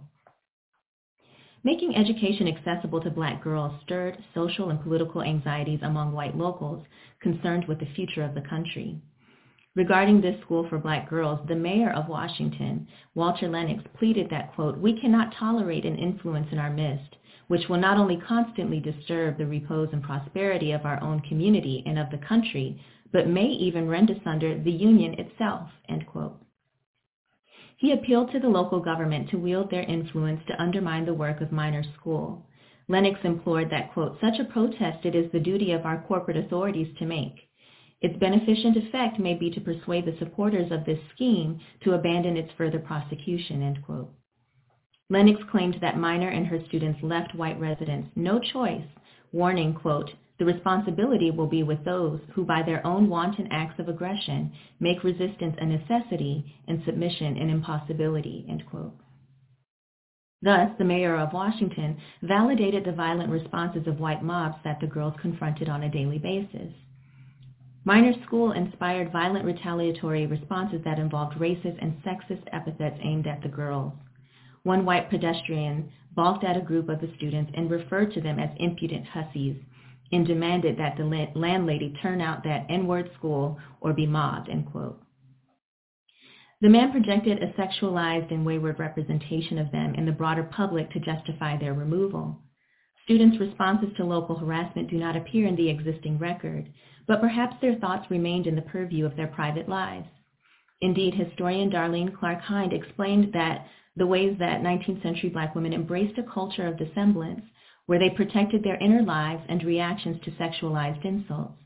Making education accessible to black girls stirred social and political anxieties among white locals concerned with the future of the country. Regarding this school for black girls, the mayor of Washington, Walter Lenox, pleaded that, quote, we cannot tolerate an influence in our midst which will not only constantly disturb the repose and prosperity of our own community and of the country, but may even rend asunder the Union itself. He appealed to the local government to wield their influence to undermine the work of Miner School. Lenox implored that, quote, such a protest it is the duty of our corporate authorities to make. Its beneficent effect may be to persuade the supporters of this scheme to abandon its further prosecution, end quote. Lenox claimed that Miner and her students left white residents no choice, warning, quote, the responsibility will be with those who by their own wanton acts of aggression make resistance a necessity and submission an impossibility, end quote. Thus, the mayor of Washington validated the violent responses of white mobs that the girls confronted on a daily basis. Miner's school inspired violent retaliatory responses that involved racist and sexist epithets aimed at the girls. One white pedestrian balked at a group of the students and referred to them as impudent hussies and demanded that the landlady turn out that N-word school or be mobbed, end quote. The man projected a sexualized and wayward representation of them in the broader public to justify their removal. Students' responses to local harassment do not appear in the existing record, but perhaps their thoughts remained in the purview of their private lives. Indeed, historian Darlene Clark Hine explained that the ways that 19th century black women embraced a culture of dissemblance where they protected their inner lives and reactions to sexualized insults.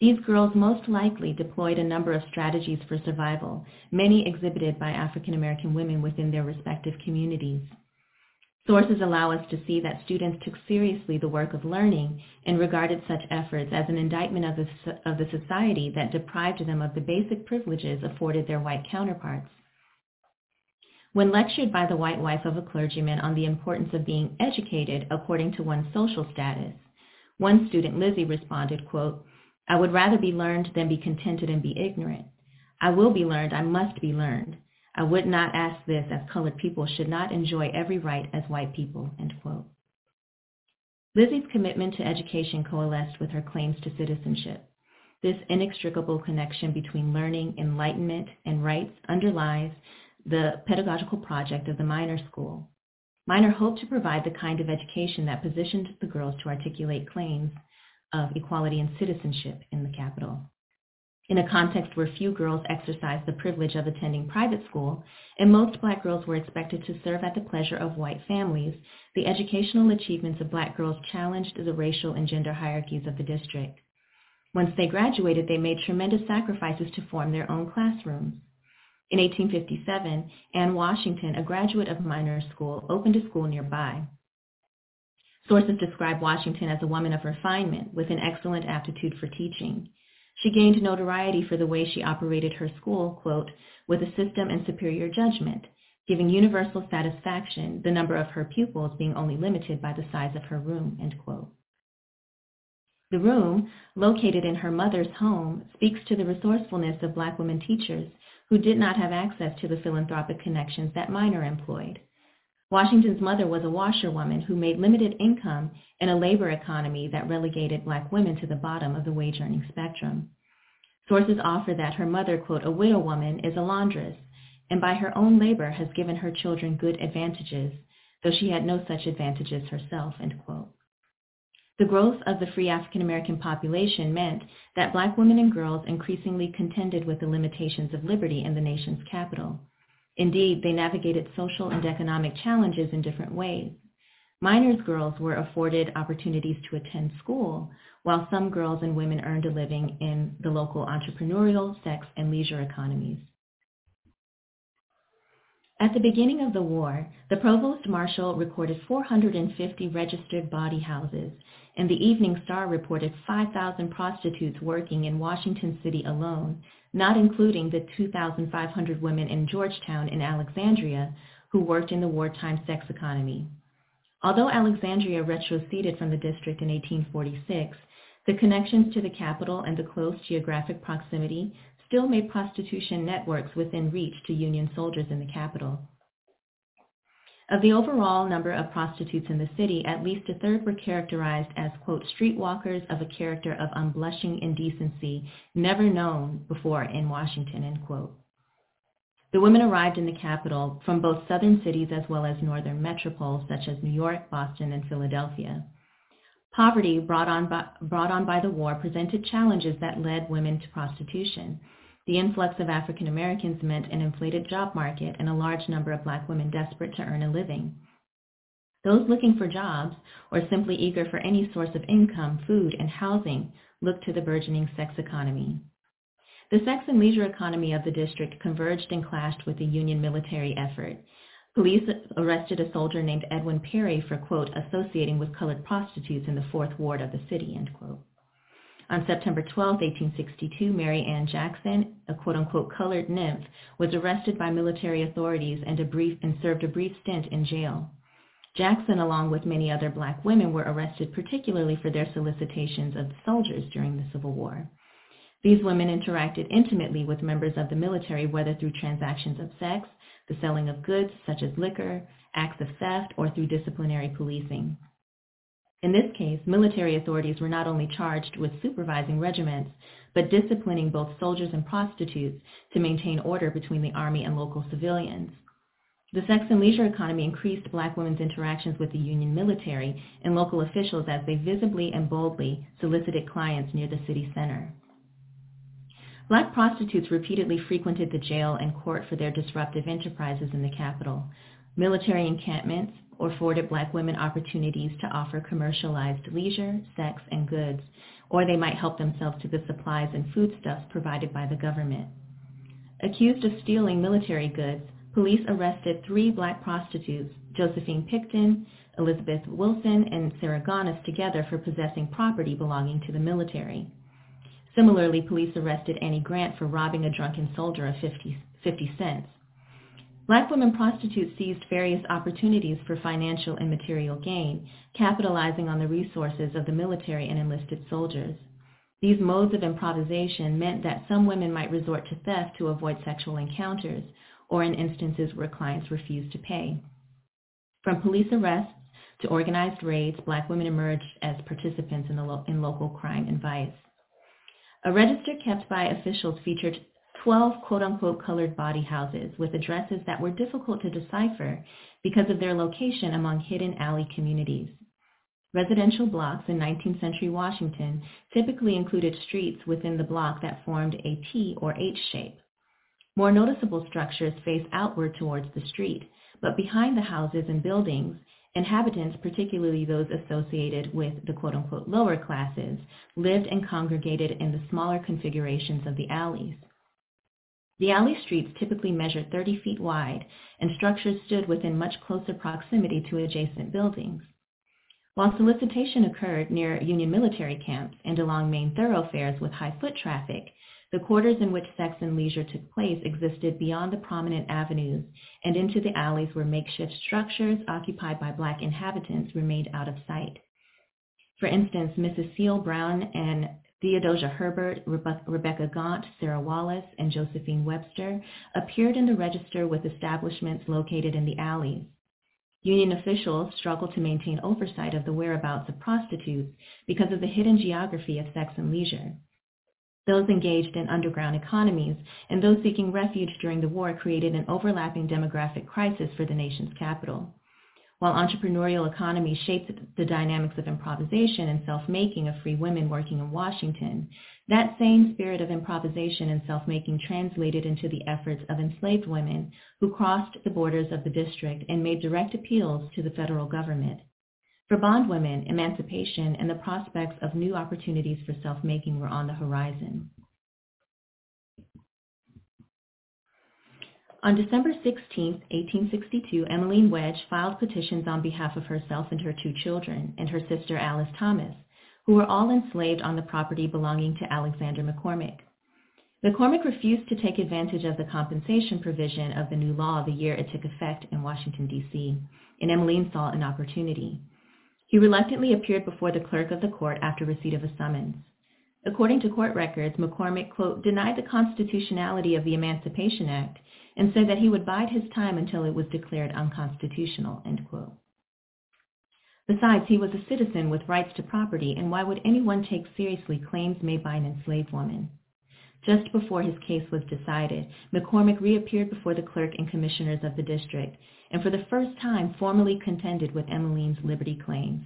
These girls most likely deployed a number of strategies for survival, many exhibited by African American women within their respective communities. Sources allow us to see that students took seriously the work of learning and regarded such efforts as an indictment of the, of the society that deprived them of the basic privileges afforded their white counterparts. When lectured by the white wife of a clergyman on the importance of being educated according to one's social status, one student, Lizzie, responded, quote, I would rather be learned than be contented and be ignorant. I will be learned, I must be learned. I would not ask this as colored people should not enjoy every right as white people, end quote. Lizzie's commitment to education coalesced with her claims to citizenship. This inextricable connection between learning, enlightenment, and rights underlies the pedagogical project of the Miner School. Miner hoped to provide the kind of education that positioned the girls to articulate claims of equality and citizenship in the capital. In a context where few girls exercised the privilege of attending private school, and most black girls were expected to serve at the pleasure of white families, the educational achievements of black girls challenged the racial and gender hierarchies of the district. Once they graduated, they made tremendous sacrifices to form their own classrooms. In 1857, Anne Washington, a graduate of Miner School, opened a school nearby. Sources describe Washington as a woman of refinement with an excellent aptitude for teaching. She gained notoriety for the way she operated her school, quote, with a system and superior judgment, giving universal satisfaction, the number of her pupils being only limited by the size of her room, end quote. The room, located in her mother's home, speaks to the resourcefulness of black women teachers who did not have access to the philanthropic connections that Miner employed. Washington's mother was a washerwoman who made limited income in a labor economy that relegated black women to the bottom of the wage earning spectrum. Sources offer that her mother, quote, a widow woman is a laundress, and by her own labor has given her children good advantages, though she had no such advantages herself, end quote. The growth of the free African American population meant that black women and girls increasingly contended with the limitations of liberty in the nation's capital. Indeed, they navigated social and economic challenges in different ways. Miner's girls were afforded opportunities to attend school, while some girls and women earned a living in the local entrepreneurial, sex, and leisure economies. At the beginning of the war, the Provost Marshal recorded 450 registered bawdy houses, and the Evening Star reported 5,000 prostitutes working in Washington city alone, not including the 2,500 women in Georgetown and Alexandria who worked in the wartime sex economy. Although Alexandria retroceded from the district in 1846, the connections to the capital and the close geographic proximity still made prostitution networks within reach to Union soldiers in the capital. Of the overall number of prostitutes in the city, at least a third were characterized as, quote, streetwalkers of a character of unblushing indecency never known before in Washington, end quote. The women arrived in the capital from both southern cities as well as northern metropoles such as New York, Boston, and Philadelphia. Poverty brought on by, brought on by the war presented challenges that led women to prostitution. The influx of African Americans meant an inflated job market and a large number of black women desperate to earn a living. Those looking for jobs or simply eager for any source of income, food, and housing looked to the burgeoning sex economy. The sex and leisure economy of the district converged and clashed with the Union military effort. Police arrested a soldier named Edwin Perry for, quote, associating with colored prostitutes in the fourth ward of the city, end quote. On September 12, 1862, Mary Ann Jackson, a quote-unquote colored nymph, was arrested by military authorities and, brief, and served a brief stint in jail. Jackson, along with many other black women, were arrested particularly for their solicitations of soldiers during the Civil War. These women interacted intimately with members of the military, whether through transactions of sex, the selling of goods such as liquor, acts of theft, or through disciplinary policing. In this case, military authorities were not only charged with supervising regiments, but disciplining both soldiers and prostitutes to maintain order between the army and local civilians. The sex and leisure economy increased black women's interactions with the Union military and local officials as they visibly and boldly solicited clients near the city center. Black prostitutes repeatedly frequented the jail and court for their disruptive enterprises in the capital. Military encampments afforded black women opportunities to offer commercialized leisure, sex, and goods, or they might help themselves to the supplies and foodstuffs provided by the government. Accused of stealing military goods, police arrested three black prostitutes, Josephine Picton, Elizabeth Wilson, and Sarah Gonis together for possessing property belonging to the military. Similarly, police arrested Annie Grant for robbing a drunken soldier of 50, 50 cents. Black women prostitutes seized various opportunities for financial and material gain, capitalizing on the resources of the military and enlisted soldiers. These modes of improvisation meant that some women might resort to theft to avoid sexual encounters, or in instances where clients refused to pay. From police arrests to organized raids, black women emerged as participants in, lo- in local crime and vice. A register kept by officials featured 12 quote-unquote colored bawdy houses with addresses that were difficult to decipher because of their location among hidden alley communities. Residential blocks in 19th century Washington typically included streets within the block that formed a T or H shape. More noticeable structures face outward towards the street, but behind the houses and buildings, Inhabitants, particularly those associated with the quote-unquote lower classes, lived and congregated in the smaller configurations of the alleys. The alley streets typically measured 30 feet wide, and structures stood within much closer proximity to adjacent buildings. While solicitation occurred near Union military camps and along main thoroughfares with high foot traffic, the quarters in which sex and leisure took place existed beyond the prominent avenues and into the alleys where makeshift structures occupied by black inhabitants remained out of sight. For instance, Mrs. Seal Brown and Theodosia Herbert, Rebe- Rebecca Gaunt, Sarah Wallace, and Josephine Webster appeared in the register with establishments located in the alleys. Union officials struggled to maintain oversight of the whereabouts of prostitutes because of the hidden geography of sex and leisure. Those engaged in underground economies and those seeking refuge during the war created an overlapping demographic crisis for the nation's capital. While entrepreneurial economies shaped the dynamics of improvisation and self-making of free women working in Washington, that same spirit of improvisation and self-making translated into the efforts of enslaved women who crossed the borders of the district and made direct appeals to the federal government. For bondwomen, emancipation and the prospects of new opportunities for self-making were on the horizon. On December 16, 1862, Emmeline Wedge filed petitions on behalf of herself and her two children and her sister Alice Thomas, who were all enslaved on the property belonging to Alexander McCormick. McCormick refused to take advantage of the compensation provision of the new law the year it took effect in Washington, D.C., and Emmeline saw an opportunity. He reluctantly appeared before the clerk of the court after receipt of a summons. According to court records, McCormick, quote, denied the constitutionality of the Emancipation Act and said that he would bide his time until it was declared unconstitutional. Besides, he was a citizen with rights to property, and why would anyone take seriously claims made by an enslaved woman? Just before his case was decided, McCormick reappeared before the clerk and commissioners of the district and for the first time formally contended with Emmeline's liberty claims.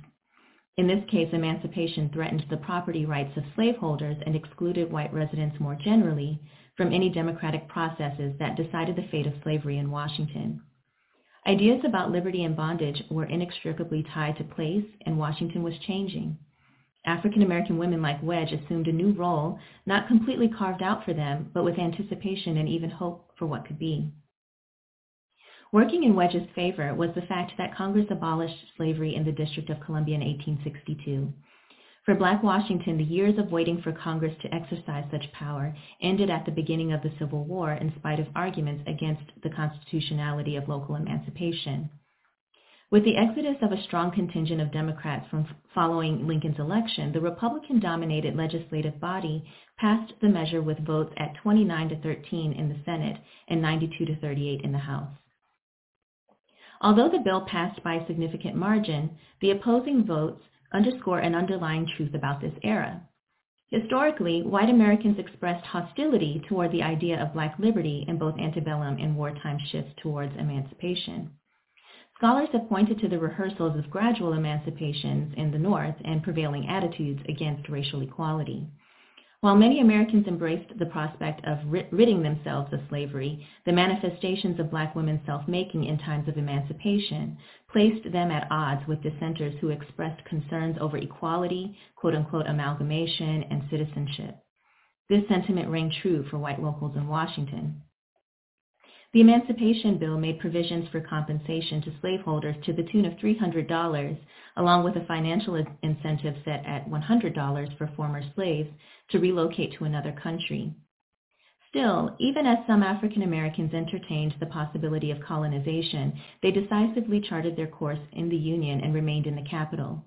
In this case, emancipation threatened the property rights of slaveholders and excluded white residents more generally from any democratic processes that decided the fate of slavery in Washington. Ideas about liberty and bondage were inextricably tied to place, and Washington was changing. African American women like Wedge assumed a new role, not completely carved out for them, but with anticipation and even hope for what could be. Working in Wedge's favor was the fact that Congress abolished slavery in the District of Columbia in 1862. For Black Washington, the years of waiting for Congress to exercise such power ended at the beginning of the Civil War in spite of arguments against the constitutionality of local emancipation. With the exodus of a strong contingent of Democrats from following Lincoln's election, the Republican-dominated legislative body passed the measure with votes at 29 to 13 in the Senate and 92 to 38 in the House. Although the bill passed by a significant margin, the opposing votes underscore an underlying truth about this era. Historically, white Americans expressed hostility toward the idea of black liberty in both antebellum and wartime shifts towards emancipation. Scholars have pointed to the rehearsals of gradual emancipations in the North and prevailing attitudes against racial equality. While many Americans embraced the prospect of ridding themselves of slavery, the manifestations of black women's self-making in times of emancipation placed them at odds with dissenters who expressed concerns over equality, quote-unquote amalgamation, and citizenship. This sentiment rang true for white locals in Washington. The Emancipation Bill made provisions for compensation to slaveholders to the tune of $300, along with a financial incentive set at $100 for former slaves to relocate to another country. Still, even as some African Americans entertained the possibility of colonization, they decisively charted their course in the Union and remained in the capital.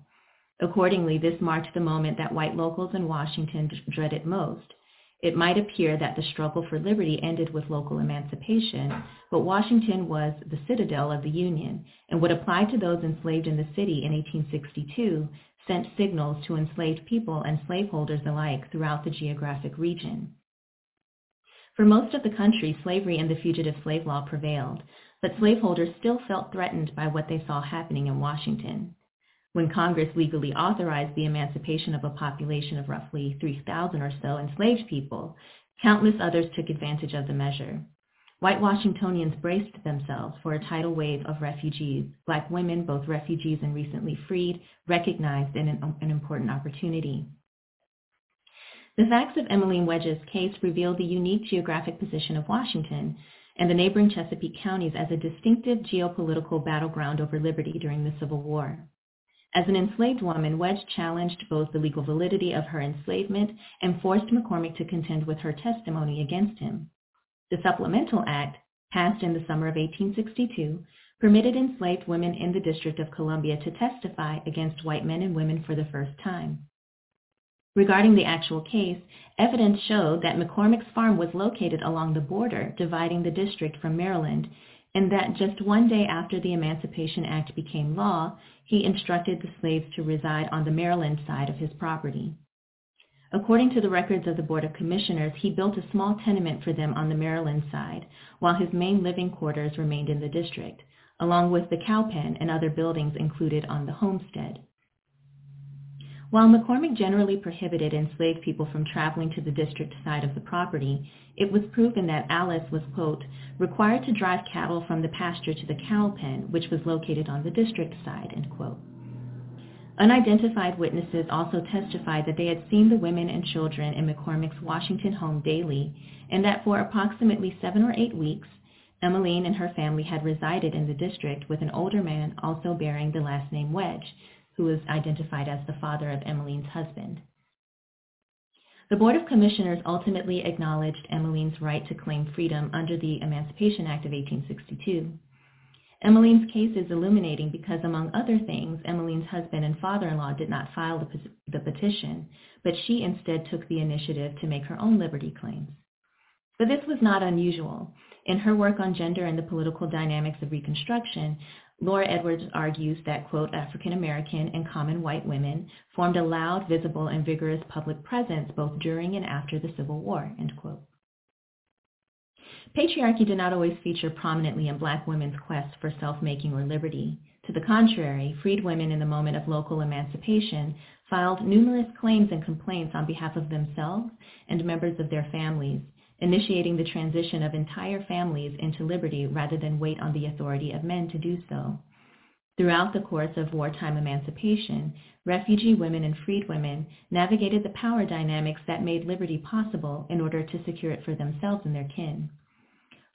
Accordingly, this marked the moment that white locals in Washington dreaded most, it might appear that the struggle for liberty ended with local emancipation, but Washington was the citadel of the Union, and would apply to those enslaved in the city in 1862 sent signals to enslaved people and slaveholders alike throughout the geographic region. For most of the country, slavery and the fugitive slave law prevailed, but slaveholders still felt threatened by what they saw happening in Washington when Congress legally authorized the emancipation of a population of roughly 3,000 or so enslaved people, countless others took advantage of the measure. White Washingtonians braced themselves for a tidal wave of refugees. Black women, both refugees and recently freed, recognized an, an important opportunity. The facts of Emmeline Wedge's case reveal the unique geographic position of Washington and the neighboring Chesapeake counties as a distinctive geopolitical battleground over liberty during the Civil War. As an enslaved woman, Wedge challenged both the legal validity of her enslavement and forced McCormick to contend with her testimony against him. The Supplemental Act, passed in the summer of 1862, permitted enslaved women in the District of Columbia to testify against white men and women for the first time. Regarding the actual case, evidence showed that McCormick's farm was located along the border dividing the district from Maryland and that just one day after the Emancipation Act became law, he instructed the slaves to reside on the Maryland side of his property. According to the records of the Board of Commissioners, he built a small tenement for them on the Maryland side, while his main living quarters remained in the district, along with the cow pen and other buildings included on the homestead. While McCormick generally prohibited enslaved people from traveling to the district side of the property, it was proven that Alice was, quote, required to drive cattle from the pasture to the cow pen, which was located on the district side, end quote. Unidentified witnesses also testified that they had seen the women and children in McCormick's Washington home daily, and that for approximately seven or eight weeks, Emmeline and her family had resided in the district with an older man also bearing the last name Wedge, who was identified as the father of Emmeline's husband. The Board of Commissioners ultimately acknowledged Emmeline's right to claim freedom under the Emancipation Act of 1862. Emmeline's case is illuminating because, among other things, Emmeline's husband and father-in-law did not file the, the petition, but she instead took the initiative to make her own liberty claims. But this was not unusual. In her work on gender and the political dynamics of Reconstruction, Laura Edwards argues that, quote, African American and common white women formed a loud, visible, and vigorous public presence both during and after the Civil War, end quote. Patriarchy did not always feature prominently in black women's quest for self-making or liberty. To the contrary, freed women in the moment of local emancipation filed numerous claims and complaints on behalf of themselves and members of their families, initiating the transition of entire families into liberty rather than wait on the authority of men to do so. Throughout the course of wartime emancipation, refugee women and freed women navigated the power dynamics that made liberty possible in order to secure it for themselves and their kin.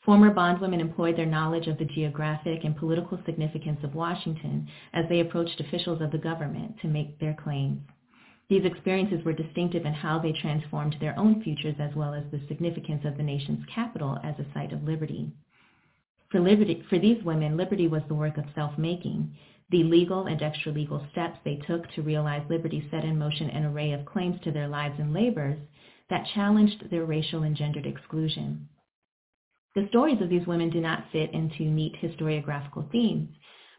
Former bondwomen employed their knowledge of the geographic and political significance of Washington as they approached officials of the government to make their claims. These experiences were distinctive in how they transformed their own futures as well as the significance of the nation's capital as a site of liberty. For, liberty, for these women, liberty was the work of self-making. The legal and extra-legal steps they took to realize liberty set in motion an array of claims to their lives and labors that challenged their racial and gendered exclusion. The stories of these women do not fit into neat historiographical themes,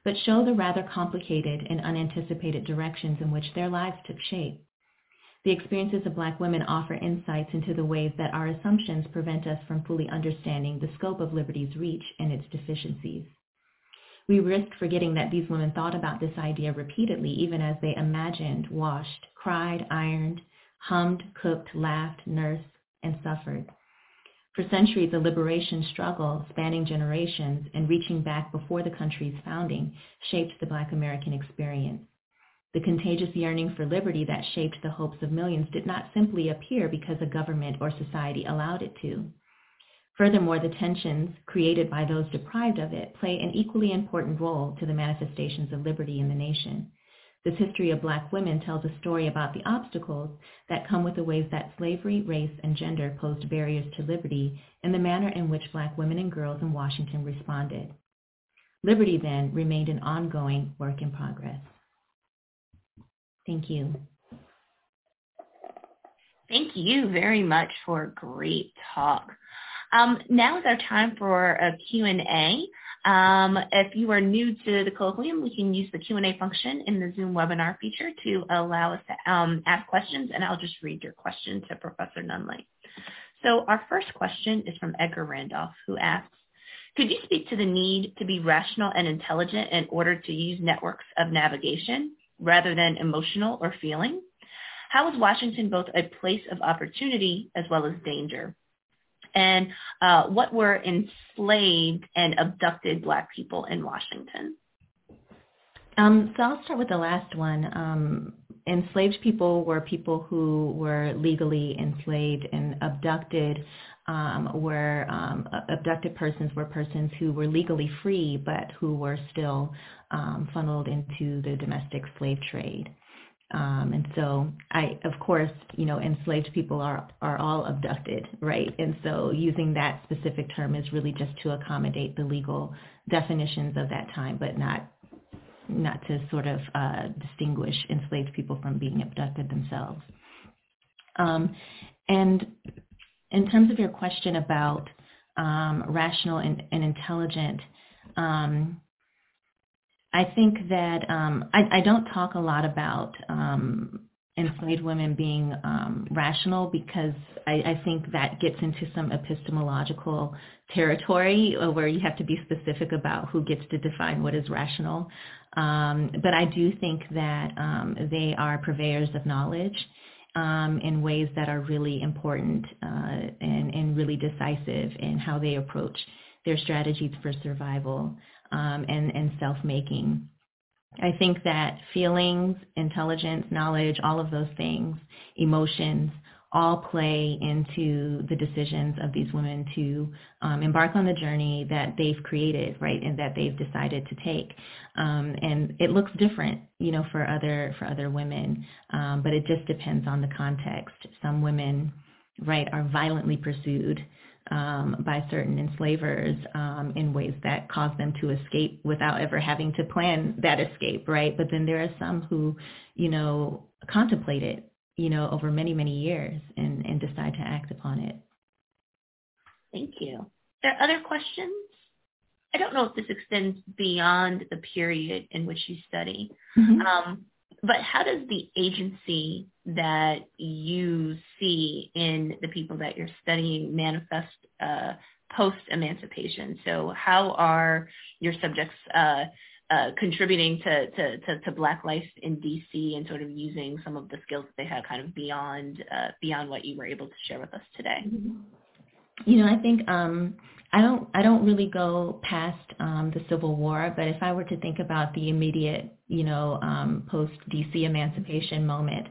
but show the rather complicated and unanticipated directions in which their lives took shape. The experiences of Black women offer insights into the ways that our assumptions prevent us from fully understanding the scope of liberty's reach and its deficiencies. We risk forgetting that these women thought about this idea repeatedly even as they imagined, washed, cried, ironed, hummed, cooked, laughed, nursed, and suffered. For centuries, the liberation struggle, spanning generations and reaching back before the country's founding, shaped the Black American experience. The contagious yearning for liberty that shaped the hopes of millions did not simply appear because a government or society allowed it to. Furthermore, the tensions created by those deprived of it play an equally important role to the manifestations of liberty in the nation. This history of black women tells a story about the obstacles that come with the ways that slavery, race, and gender posed barriers to liberty and the manner in which black women and girls in Washington responded. Liberty then remained an ongoing work in progress. Thank you. Thank you very much for a great talk. Um, now is our time for a Q&A. Um, if you are new to the colloquium, we can use the Q&A function in the Zoom webinar feature to allow us to um, ask questions, and I'll just read your question to Professor Nunley. So our first question is from Edgar Randolph, who asks, could you speak to the need to be rational and intelligent in order to use networks of navigation rather than emotional or feeling? How is Washington both a place of opportunity as well as danger? And uh, what were enslaved and abducted Black people in Washington? Um, so I'll start with the last one. Um, enslaved people were people who were legally enslaved and abducted um, were um, abducted persons were persons who were legally free but who were still um, funneled into the domestic slave trade. Um, and so I, of course, you know, enslaved people are, are all abducted, right? And so using that specific term is really just to accommodate the legal definitions of that time, but not not to sort of uh, distinguish enslaved people from being abducted themselves. Um, and in terms of your question about um, rational and, and intelligent, um, I think that um, I, I, don't talk a lot about um, enslaved women being um, rational because I, I, think that gets into some epistemological territory where you have to be specific about who gets to define what is rational. Um, but I do think that um, they are purveyors of knowledge um, in ways that are really important uh, and, and really decisive in how they approach their strategies for survival um, and, and self-making. I think that feelings, intelligence, knowledge, all of those things, emotions, all play into the decisions of these women to um, embark on the journey that they've created, right, and that they've decided to take. Um, and it looks different, you know, for other for other women, um, but it just depends on the context. Some women, right, are violently pursued um, by certain enslavers um, in ways that cause them to escape without ever having to plan that escape, right? But then there are some who, you know, contemplate it, you know, over many, many years and, and decide to act upon it. Thank you. Are there other questions? I don't know if this extends beyond the period in which you study, mm-hmm. um, but how does the agency that you see in the people that you're studying manifest uh, post-emancipation? So how are your subjects uh, uh, contributing to, to, to, to, Black life in DC and sort of using some of the skills that they have kind of beyond uh, beyond what you were able to share with us today? You know, I think um, I don't I don't really go past um, the Civil War, but if I were to think about the immediate, you know, um, post DC emancipation moment,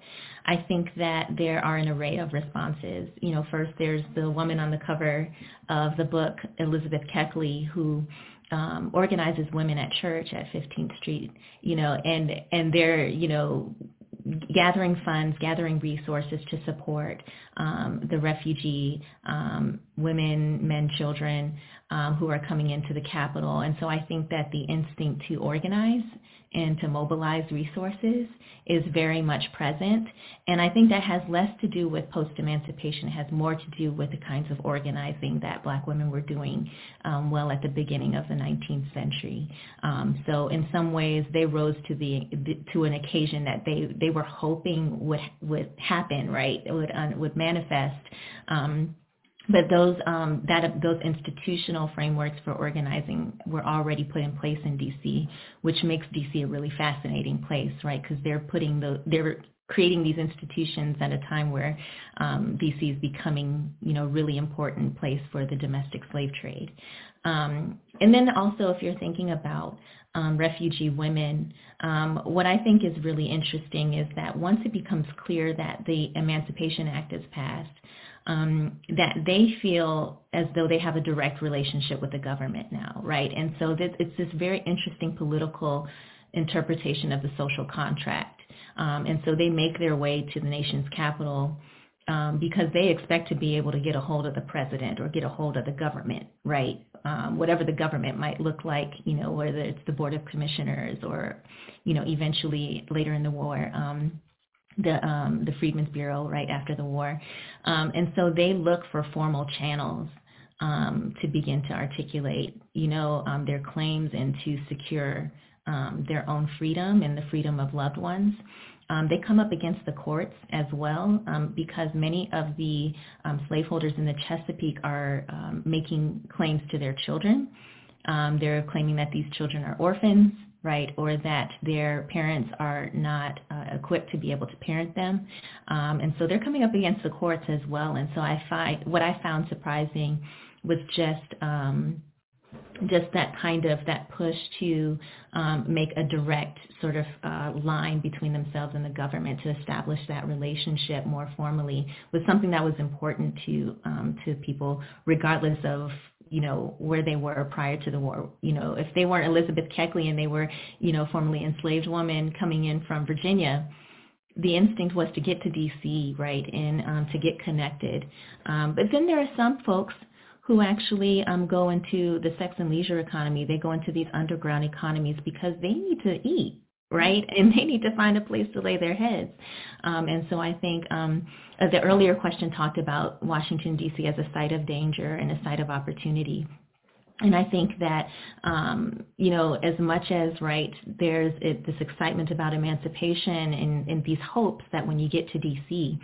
I think that there are an array of responses. You know, first there's the woman on the cover of the book, Elizabeth Keckley, who um, organizes women at church at 15th Street, you know, and and they're you know gathering funds, gathering resources to support um, the refugee um, women, men, children um, who are coming into the capital. And so I think that the instinct to organize and to mobilize resources is very much present. And I think that has less to do with post-emancipation. It has more to do with the kinds of organizing that black women were doing um, well at the beginning of the 19th century. Um, so in some ways, they rose to the to an occasion that they, they were hoping would would happen, right? It would, would manifest. Um, but those um, that those institutional frameworks for organizing were already put in place in DC, which makes DC a really fascinating place, right? Because they're putting the they're creating these institutions at a time where um, DC is becoming, you know, really important place for the domestic slave trade. Um, and then also, if you're thinking about um, refugee women, um, what I think is really interesting is that once it becomes clear that the Emancipation Act is passed, um, that they feel as though they have a direct relationship with the government now, right? And so this, it's this very interesting political interpretation of the social contract. Um, and so they make their way to the nation's capital um, because they expect to be able to get a hold of the president or get a hold of the government, right? Um, whatever the government might look like, you know, whether it's the board of commissioners or, you know, eventually later in the war, um, the um, the Freedmen's Bureau right after the war, um, and so they look for formal channels um, to begin to articulate, you know, um, their claims and to secure um, their own freedom and the freedom of loved ones. Um, they come up against the courts as well because many of the slaveholders in the Chesapeake are making claims to their children. they're claiming that these children are orphans right, or that their parents are not uh, equipped to be able to parent them. Um, and so they're coming up against the courts as well. And so I find what I found surprising was just um, just that kind of that push to um, make a direct sort of uh, line between themselves and the government to establish that relationship more formally was something that was important to um, to people regardless of you know, where they were prior to the war. You know, if they weren't Elizabeth Keckley and they were, you know, formerly enslaved women coming in from Virginia, the instinct was to get to D.C., right, and um, to get connected. Um, but then there are some folks who actually um, go into the sex and leisure economy. They go into these underground economies because they need to eat, right? And they need to find a place to lay their heads. Um, and so I think um, uh, the earlier question talked about Washington, D.C. as a site of danger and a site of opportunity. And I think that, um, you know, as much as, right, there's it, this excitement about emancipation and, and these hopes that when you get to D.C.,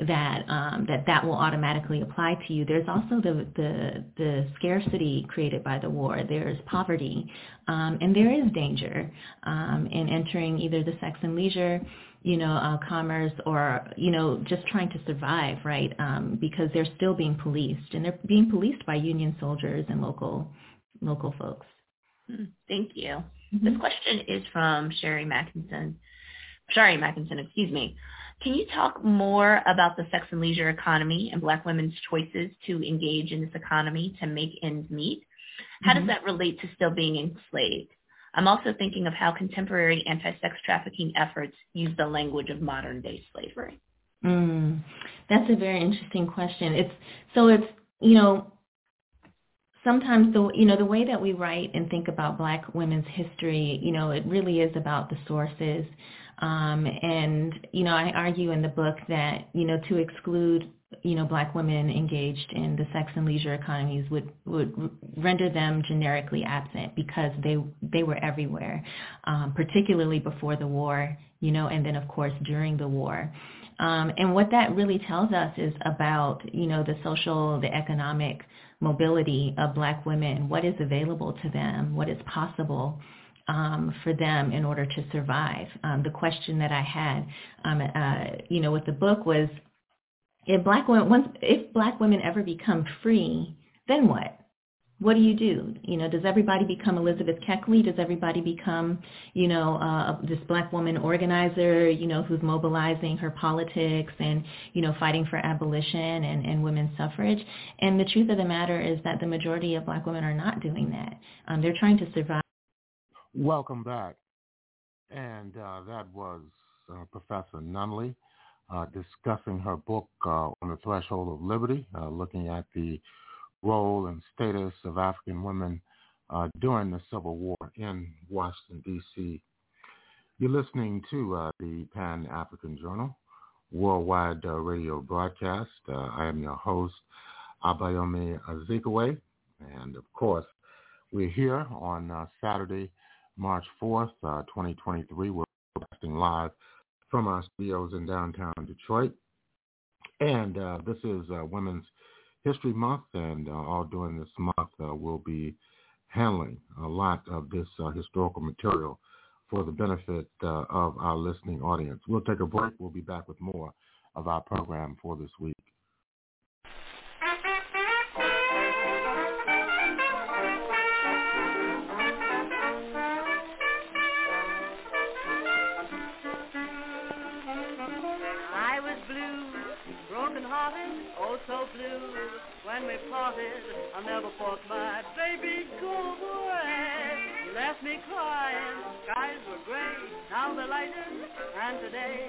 that um, that that will automatically apply to you. There's also the the, the scarcity created by the war. There's poverty, um, and there is danger um, in entering either the sex and leisure, you know, uh, commerce, or you know, just trying to survive, right? Um, because they're still being policed, and they're being policed by Union soldiers and local local folks. Hmm, thank you. Mm-hmm. This question is from Sherry Mackinson. Sherry Mackinson, excuse me. Can you talk more about the sex and leisure economy and Black women's choices to engage in this economy to make ends meet? How mm-hmm. does that relate to still being enslaved? I'm also thinking of how contemporary anti-sex trafficking efforts use the language of modern day slavery. Mm, that's a very interesting question. It's so it's you know sometimes the you know the way that we write and think about Black women's history, you know, it really is about the sources. Um, and, you know, I argue in the book that, you know, to exclude, you know, black women engaged in the sex and leisure economies would, would render them generically absent because they, they were everywhere, um, particularly before the war, you know, and then of course during the war. Um, and what that really tells us is about, you know, the social, the economic mobility of black women, what is available to them, what is possible um, for them in order to survive. Um, the question that I had, um, uh, you know, with the book was, if black women, once, if black women ever become free, then what? what do you do? You know, does everybody become Elizabeth Keckley? Does everybody become, you know, uh, this black woman organizer, you know, who's mobilizing her politics and, you know, fighting for abolition and, and women's suffrage? And the truth of the matter is that the majority of black women are not doing that. Um, they're trying to survive. Welcome back. And uh, that was uh, Professor Nunley uh, discussing her book uh, On the Threshold of Liberty, uh, looking at the role and status of African women uh, during the Civil War in Washington, D.C. You're listening to the Pan-African Journal worldwide radio broadcast. I am your host, Abayomi Azikiwe. And of course, we're here on Saturday, March 4th, 2023. We're broadcasting live from our studios in downtown Detroit. And this is Women's History Month, and uh, all during this month uh, we'll be handling a lot of this uh, historical material for the benefit uh, of our listening audience. We'll take a break. We'll be back with more of our program for this week. When we parted. I'll never thought my baby go away. You left me crying, skies were gray, now they're lighter, and today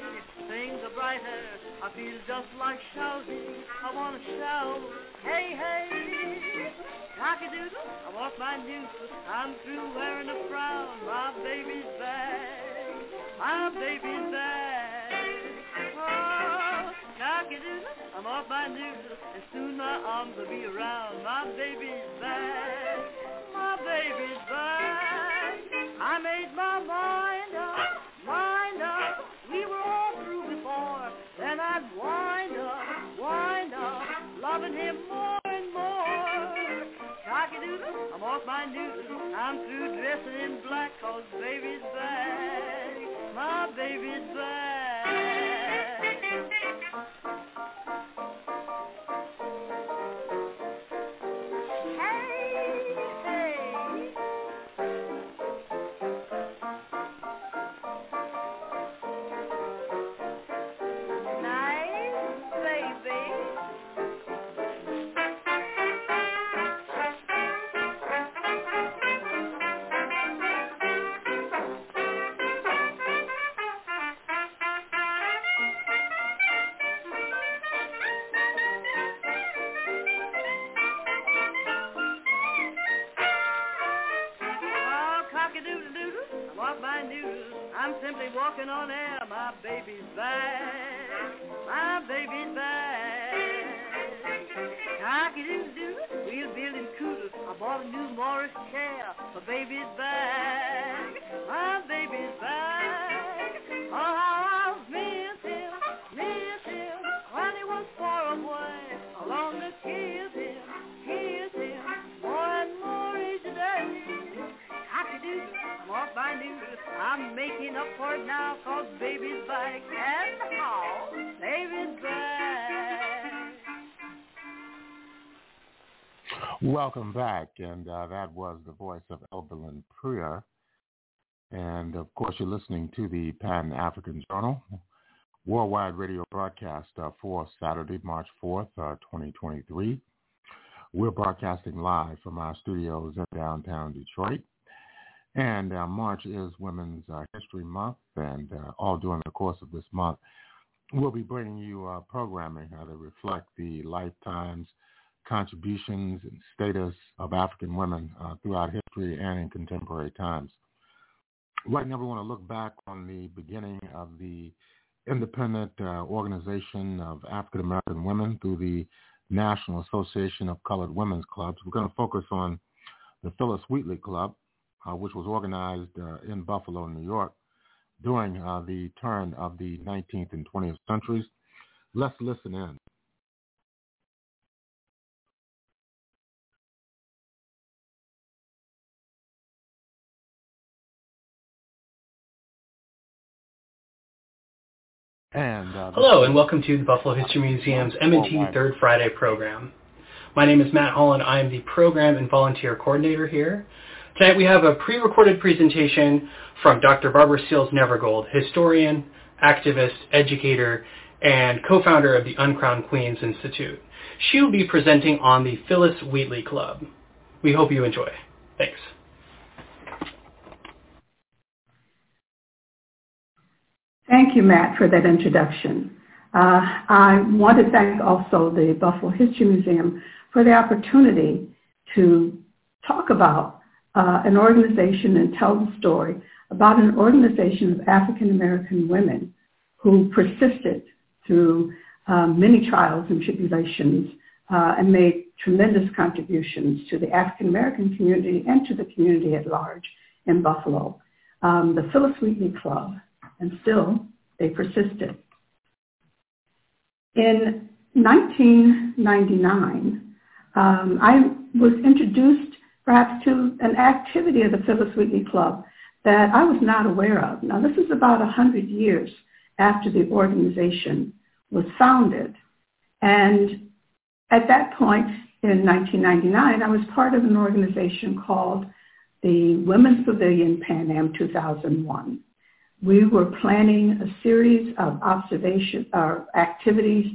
things are brighter. I feel just like shouting, I wanna shout, hey, hey. Cock-a-doodle, I want my news, I'm through wearing a frown, my baby's back, my baby's back. Oh, cock-a-doodle. I'm off my noodle, and soon my arms will be around my baby's back. My baby's back. I made my mind up, mind up. We were all through before. Then I'd wind up, wind up, loving him more and more. I'm off my noodle. I'm through dressing in black, cause baby's back. My baby's back. Walking on air. My baby's back. My baby's back. Cocky-doo-doo, we're building cooters. I bought a new Morris chair. My baby's back. Now, baby's back. And how? Baby's back. Welcome back, and uh, that was the voice of Evelyn Preer. And of course, you're listening to the Pan African Journal, worldwide radio broadcast uh, for Saturday, March 4th, uh, 2023. We're broadcasting live from our studios in downtown Detroit. And uh, March is Women's uh, History Month, and uh, all during the course of this month, we'll be bringing you uh, programming uh, that reflect the lifetimes, contributions, and status of African women uh, throughout history and in contemporary times. Right now, we want to look back on the beginning of the independent organization of African American women through the National Association of Colored Women's Clubs. We're going to focus on the Phillis Wheatley Club, uh, which was organized uh, in Buffalo, New York, during uh, the turn of the 19th and 20th centuries. Let's listen in. And, uh, Hello, and welcome to the Buffalo History Museum's M&T Third Friday program. My name is Matt Holland. I am the Program and Volunteer Coordinator here. Tonight we have a pre-recorded presentation from Dr. Barbara Seals Nevergold, historian, activist, educator, and co-founder of the Uncrowned Queens Institute. She will be presenting on the Phyllis Wheatley Club. We hope you enjoy. Thanks. Thank you, Matt, for that introduction. Uh, I want to thank also the Buffalo History Museum for the opportunity to talk about uh, an organization and tell the story about an organization of African American women who persisted through uh, many trials and tribulations uh, and made tremendous contributions to the African American community and to the community at large in Buffalo. Um, the Phyllis Wheatley Club, and still they persisted. In 1999, um, I was introduced perhaps to an activity of the Phyllis Wheatley Club that I was not aware of. Now, this is about 100 years after the organization was founded. And at that point in 1999, I was part of an organization called the Women's Pavilion Pan Am 2001. We were planning a series of observation or uh, activities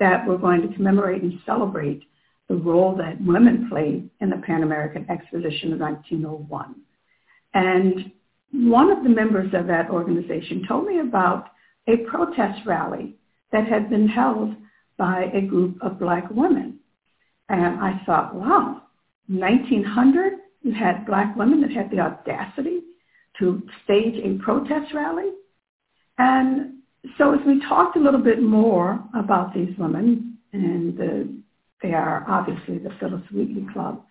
that were going to commemorate and celebrate the role that women played in the Pan American Exposition of 1901. And one of the members of that organization told me about a protest rally that had been held by a group of black women. And I thought, wow, 1900, you had black women that had the audacity to stage a protest rally. And so as we talked a little bit more about these women, and the, they are obviously the Phyllis Wheatley Club,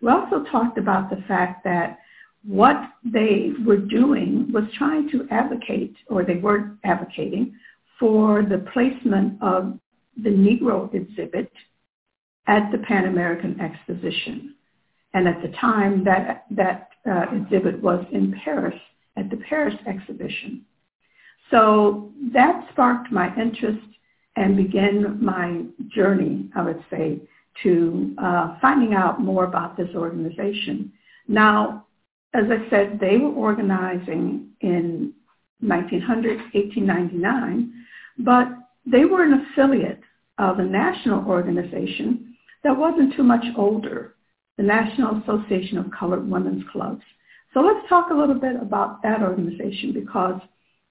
we also talked about the fact that what they were doing was trying to advocate, or they were advocating, for the placement of the Negro exhibit at the Pan American Exposition. And at the time, that, that uh, exhibit was in Paris at the Paris exhibition. So that sparked my interest and begin my journey, I would say, to uh, finding out more about this organization. Now, as I said, they were organizing in 1900, 1899, but they were an affiliate of a national organization that wasn't too much older, the National Association of Colored Women's Clubs. So let's talk a little bit about that organization because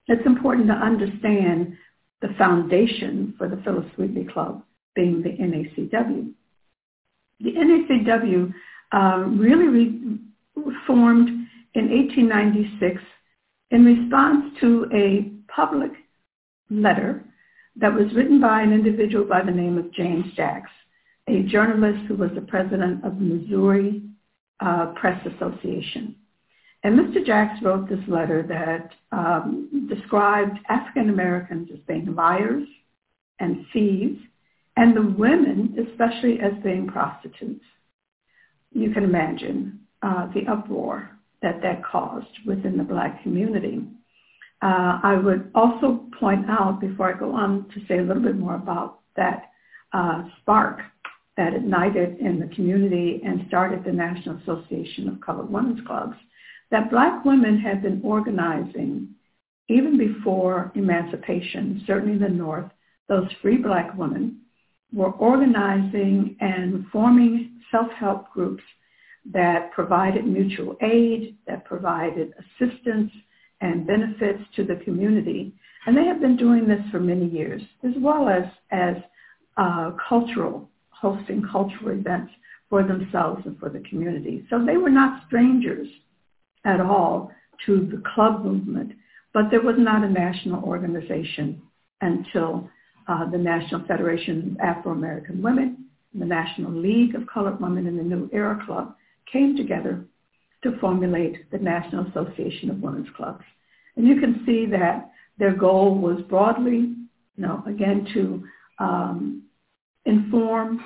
it's important to understand the foundation for the Phyllis Wheatley Club being the NACW. The NACW um, really re- formed in 1896 in response to a public letter that was written by an individual by the name of James Jacks, a journalist who was the president of the Missouri uh, Press Association. And Mr. Jacks wrote this letter that um, described African Americans as being liars and thieves, and the women especially as being prostitutes. You can imagine uh, the uproar that that caused within the black community. Uh, I would also point out, before I go on to say a little bit more about that uh, spark that ignited in the community and started the National Association of Colored Women's Clubs, that black women had been organizing even before emancipation, certainly in the North, those free black women were organizing and forming self-help groups that provided mutual aid, that provided assistance and benefits to the community. And they have been doing this for many years, as well as, as uh, cultural, hosting cultural events for themselves and for the community. So they were not strangers at all to the club movement, but there was not a national organization until uh, the National Federation of Afro-American Women, the National League of Colored Women, and the New Era Club came together to formulate the National Association of Women's Clubs. And you can see that their goal was broadly, you know, again, to um, inform,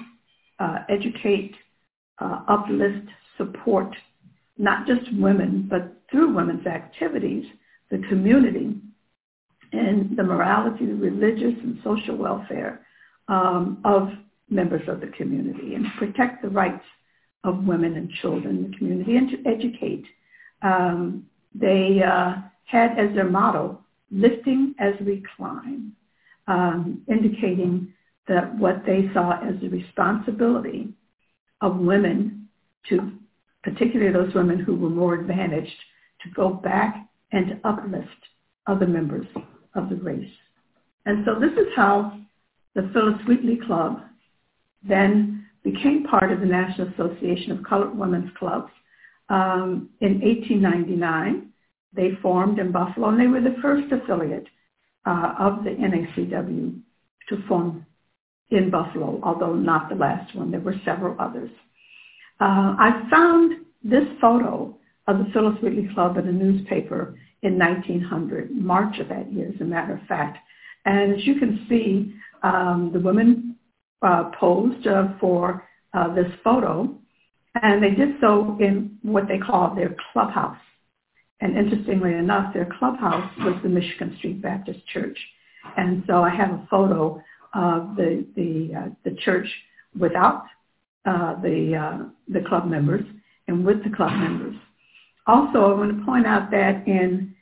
uh, educate, uh, uplift, support, not just women, but through women's activities, the community and the morality, the religious and social welfare um, of members of the community and protect the rights of women and children in the community and to educate. Um, they uh, had as their motto, lifting as we climb, um, indicating that what they saw as the responsibility of women to, particularly those women who were more advantaged, to go back and to uplift other members of the race. And so this is how the Phyllis Wheatley Club then became part of the National Association of Colored Women's Clubs. Um, in 1899, they formed in Buffalo, and they were the first affiliate uh, of the NACW to form in Buffalo, although not the last one. There were several others. Uh, I found this photo of the Phyllis Wheatley Club in a newspaper in 1900, March of that year, as a matter of fact. And as you can see, um, the women uh, posed uh, for uh, this photo, and they did so in what they call their clubhouse. And interestingly enough, their clubhouse was the Michigan Street Baptist Church. And so I have a photo of the the uh, the church without uh, the uh, the club members and with the club members. Also, I want to point out that in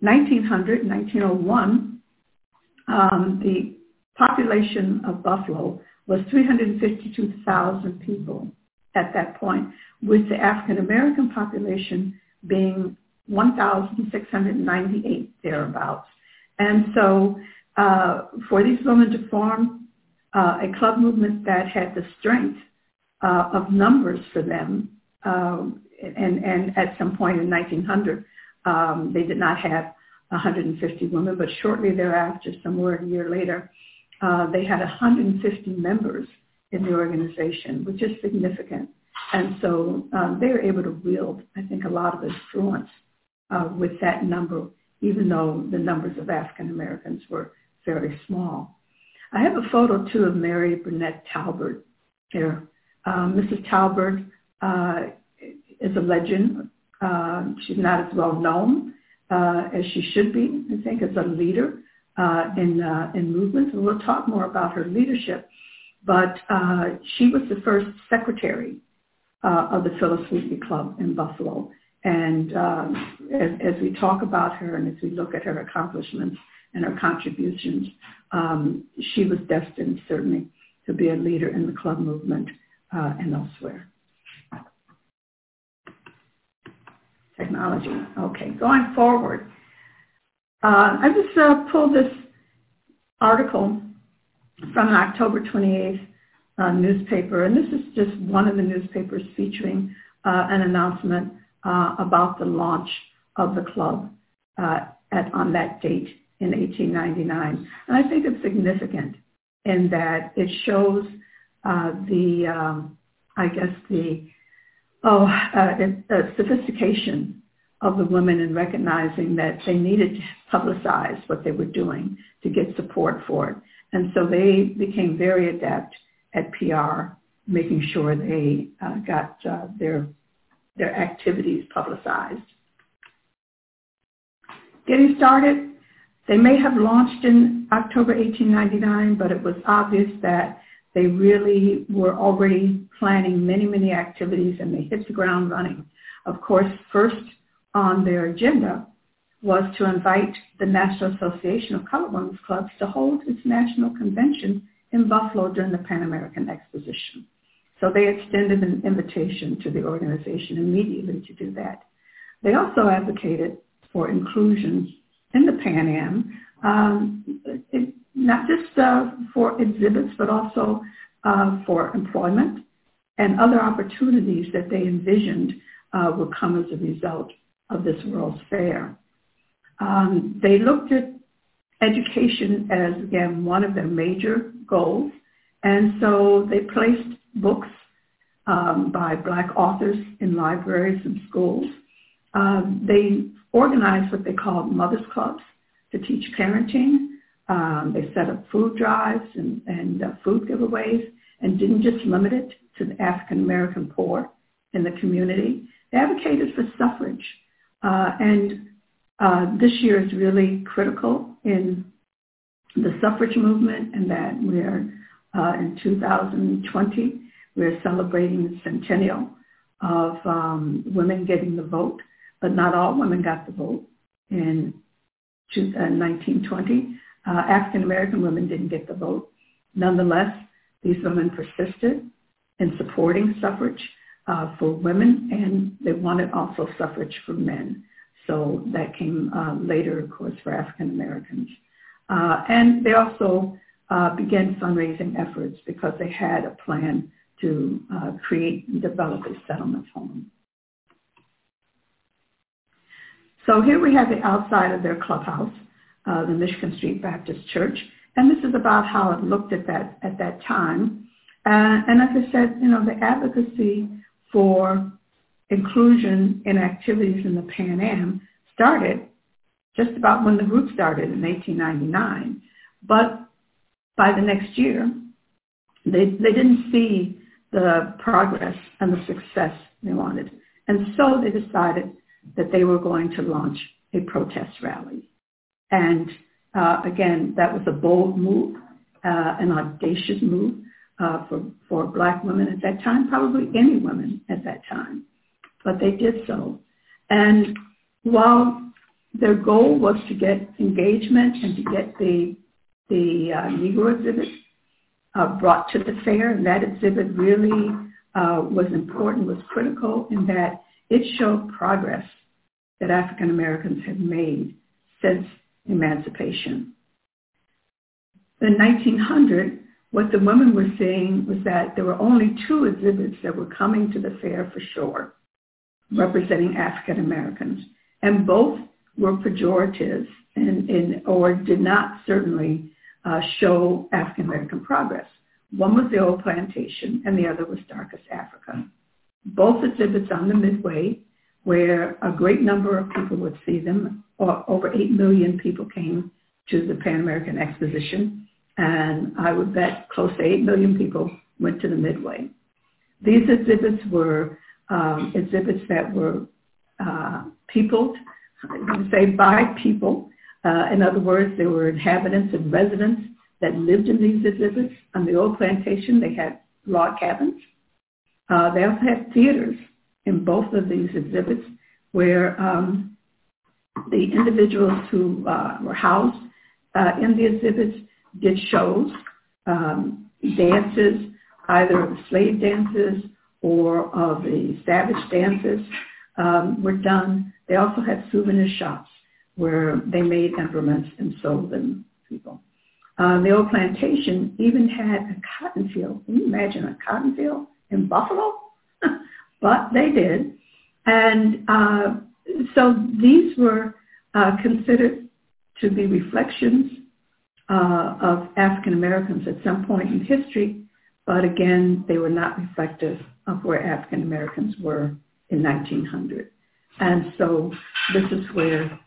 1900, 1901, um, the population of Buffalo was 352,000 people at that point, with the African American population being 1,698 thereabouts. And so uh, for these women to form uh, a club movement that had the strength uh, of numbers for them, um, and, and at some point in 1900, um, they did not have 150 women, but shortly thereafter, somewhere a year later, uh, they had 150 members in the organization, which is significant. And so um, they were able to wield, I think, a lot of influence uh, with that number, even though the numbers of African Americans were fairly small. I have a photo too of Mary Burnett Talbert here. Um, Mrs. Talbert uh, is a legend. Uh, she's not as well known uh, as she should be, I think, as a leader uh, in, uh, in movements. And we'll talk more about her leadership. But uh, she was the first secretary of the Phyllis Wheatley Club in Buffalo. And as, as we talk about her and as we look at her accomplishments and her contributions, um, she was destined certainly to be a leader in the club movement uh, and elsewhere. Technology. Okay, going forward. Uh, I just uh, pulled this article from an October 28th uh, newspaper, and this is just one of the newspapers featuring uh, an announcement uh, about the launch of the club uh, at, on that date in 1899. And I think it's significant in that it shows the, um, I guess, the oh, sophistication of the women in recognizing that they needed to publicize what they were doing to get support for it. And so they became very adept at PR, making sure they uh, got uh, their, their activities publicized. Getting started, they may have launched in October 1899, but it was obvious that they really were already planning many, many activities and they hit the ground running. Of course, first on their agenda was to invite the National Association of Colored Women's Clubs to hold its national convention in Buffalo during the Pan American Exposition. So they extended an invitation to the organization immediately to do that. They also advocated for inclusion in the Pan Am, um, not just uh, for exhibits, but also uh, for employment and other opportunities that they envisioned uh, would come as a result of this World's Fair. Um, they looked at education as, again, one of their major goals. And so they placed books um, by black authors in libraries and schools. Um, they organized what they called mothers clubs to teach parenting. Um, they set up food drives and, and uh, food giveaways and didn't just limit it to the African American poor in the community. They advocated for suffrage uh, and uh, this year is really critical in the suffrage movement and that we're uh, in 2020. We're celebrating the centennial of um, women getting the vote, but not all women got the vote in 1920. Uh, African American women didn't get the vote. Nonetheless, these women persisted in supporting suffrage uh, for women, and they wanted also suffrage for men. So that came uh, later, of course, for African Americans. Uh, and they also uh, began fundraising efforts because they had a plan to uh, create and develop a settlement home. So here we have the outside of their clubhouse, uh, the Michigan Street Baptist Church, and this is about how it looked at that at that time. Uh, and as I said, you know, the advocacy for inclusion in activities in the Pan Am started just about when the group started in 1899. But by the next year, they, they didn't see the progress and the success they wanted. And so they decided that they were going to launch a protest rally. And uh, again, that was a bold move, uh, an audacious move uh, for, for black women at that time, probably any women at that time. But they did so. And while their goal was to get engagement and to get the, the uh, Negro exhibit uh, brought to the fair, and that exhibit really uh, was important, was critical in that it showed progress that African Americans had made since emancipation. In 1900, what the women were saying was that there were only two exhibits that were coming to the fair for sure, representing African Americans, and both were pejorative and, and or did not certainly uh, show African American progress. One was the old plantation, and the other was Darkest Africa. Both exhibits on the Midway where a great number of people would see them. Over 8 million people came to the Pan American Exposition, and I would bet close to 8 million people went to the Midway. These exhibits were um, exhibits that were uh, peopled, I would say by people. Uh, in other words, there were inhabitants and residents that lived in these exhibits. On the old plantation, they had log cabins. Uh, they also had theaters in both of these exhibits where um, the individuals who uh, were housed uh, in the exhibits did shows, um, dances, either slave dances or of the savage dances um, were done. They also had souvenir shops where they made implements and sold them to people. Um, the old plantation even had a cotton field. Can you imagine a cotton field in Buffalo? But they did. And uh, so these were uh, considered to be reflections uh, of African Americans at some point in history, but again, they were not reflective of where African Americans were in 1900. And so this is where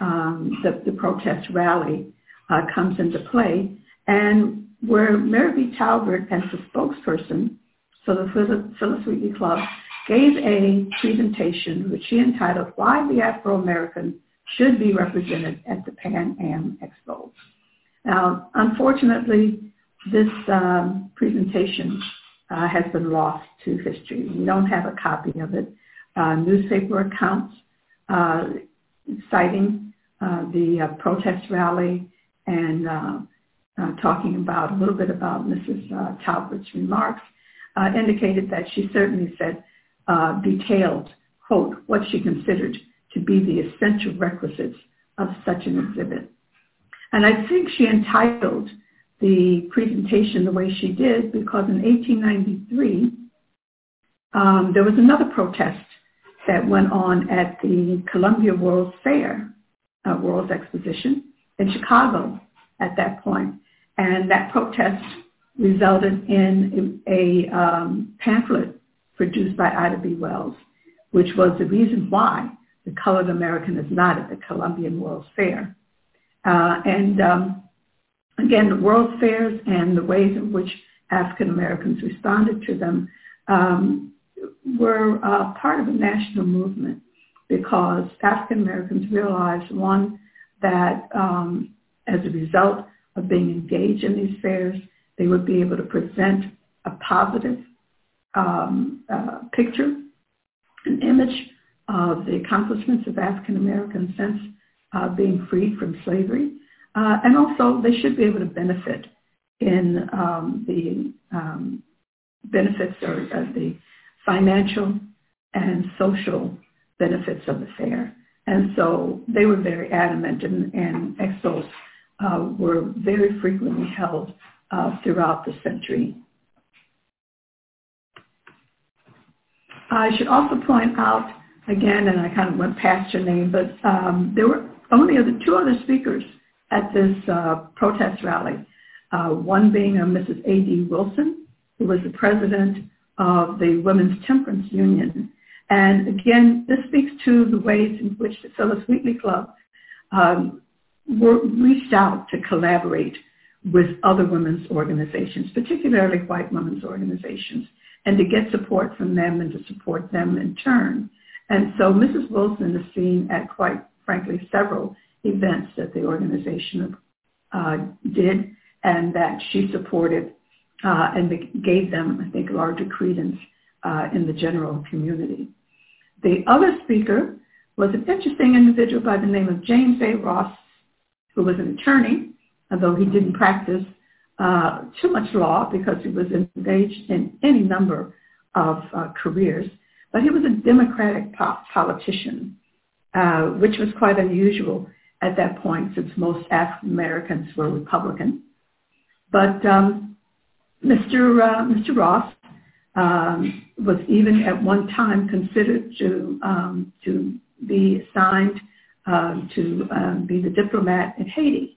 um, the, the, protest rally uh, comes into play and where Mary B. Talbert as the spokesperson, so the Phyllis Wheatley Club gave a presentation which she entitled Why the Afro-American Should Be Represented at the Pan Am Expo. Now, unfortunately, this um, presentation uh, has been lost to history. We don't have a copy of it. Uh, newspaper accounts uh, citing uh, the uh, protest rally and uh, talking about a little bit about Mrs. Talbert's remarks indicated that she certainly said uh, detailed, quote, what she considered to be the essential requisites of such an exhibit. And I think she entitled the presentation the way she did because in 1893, um, there was another protest that went on at the Columbia World's Fair, uh, World's Exposition in Chicago at that point. And that protest resulted in a, a um, pamphlet produced by Ida B. Wells, which was the reason why the colored American is not at the Columbian World's Fair. Uh, and um, again, the World's Fairs and the ways in which African Americans responded to them um, were uh, part of a national movement because African Americans realized, one, that um, as a result of being engaged in these fairs, they would be able to present a positive um, uh, picture, an image of the accomplishments of African Americans since uh, being freed from slavery. Uh, and also they should be able to benefit in um, the um, benefits or uh, the financial and social benefits of the fair. And so they were very adamant and, and expos uh, were very frequently held uh, throughout the century. I should also point out, again, and I kind of went past your name, but um, there were only other, two other speakers at this uh, protest rally, uh, one being a Mrs. A.D. Wilson, who was the president of the Women's Temperance Union. And again, this speaks to the ways in which the Phyllis Wheatley Club um, were, reached out to collaborate with other women's organizations, particularly white women's organizations, and to get support from them and to support them in turn. And so Mrs. Wilson is seen at quite frankly several events that the organization uh, did and that she supported uh, and gave them, I think, larger credence uh, in the general community. The other speaker was an interesting individual by the name of James A. Ross, who was an attorney, although he didn't practice uh, too much law because he was engaged in any number of uh, careers, but he was a Democratic po- politician, uh, which was quite unusual at that point since most African Americans were Republican. But um, Mr. Uh, Mr. Ross um, was even at one time considered to um, to be assigned um, to um, be the diplomat in Haiti,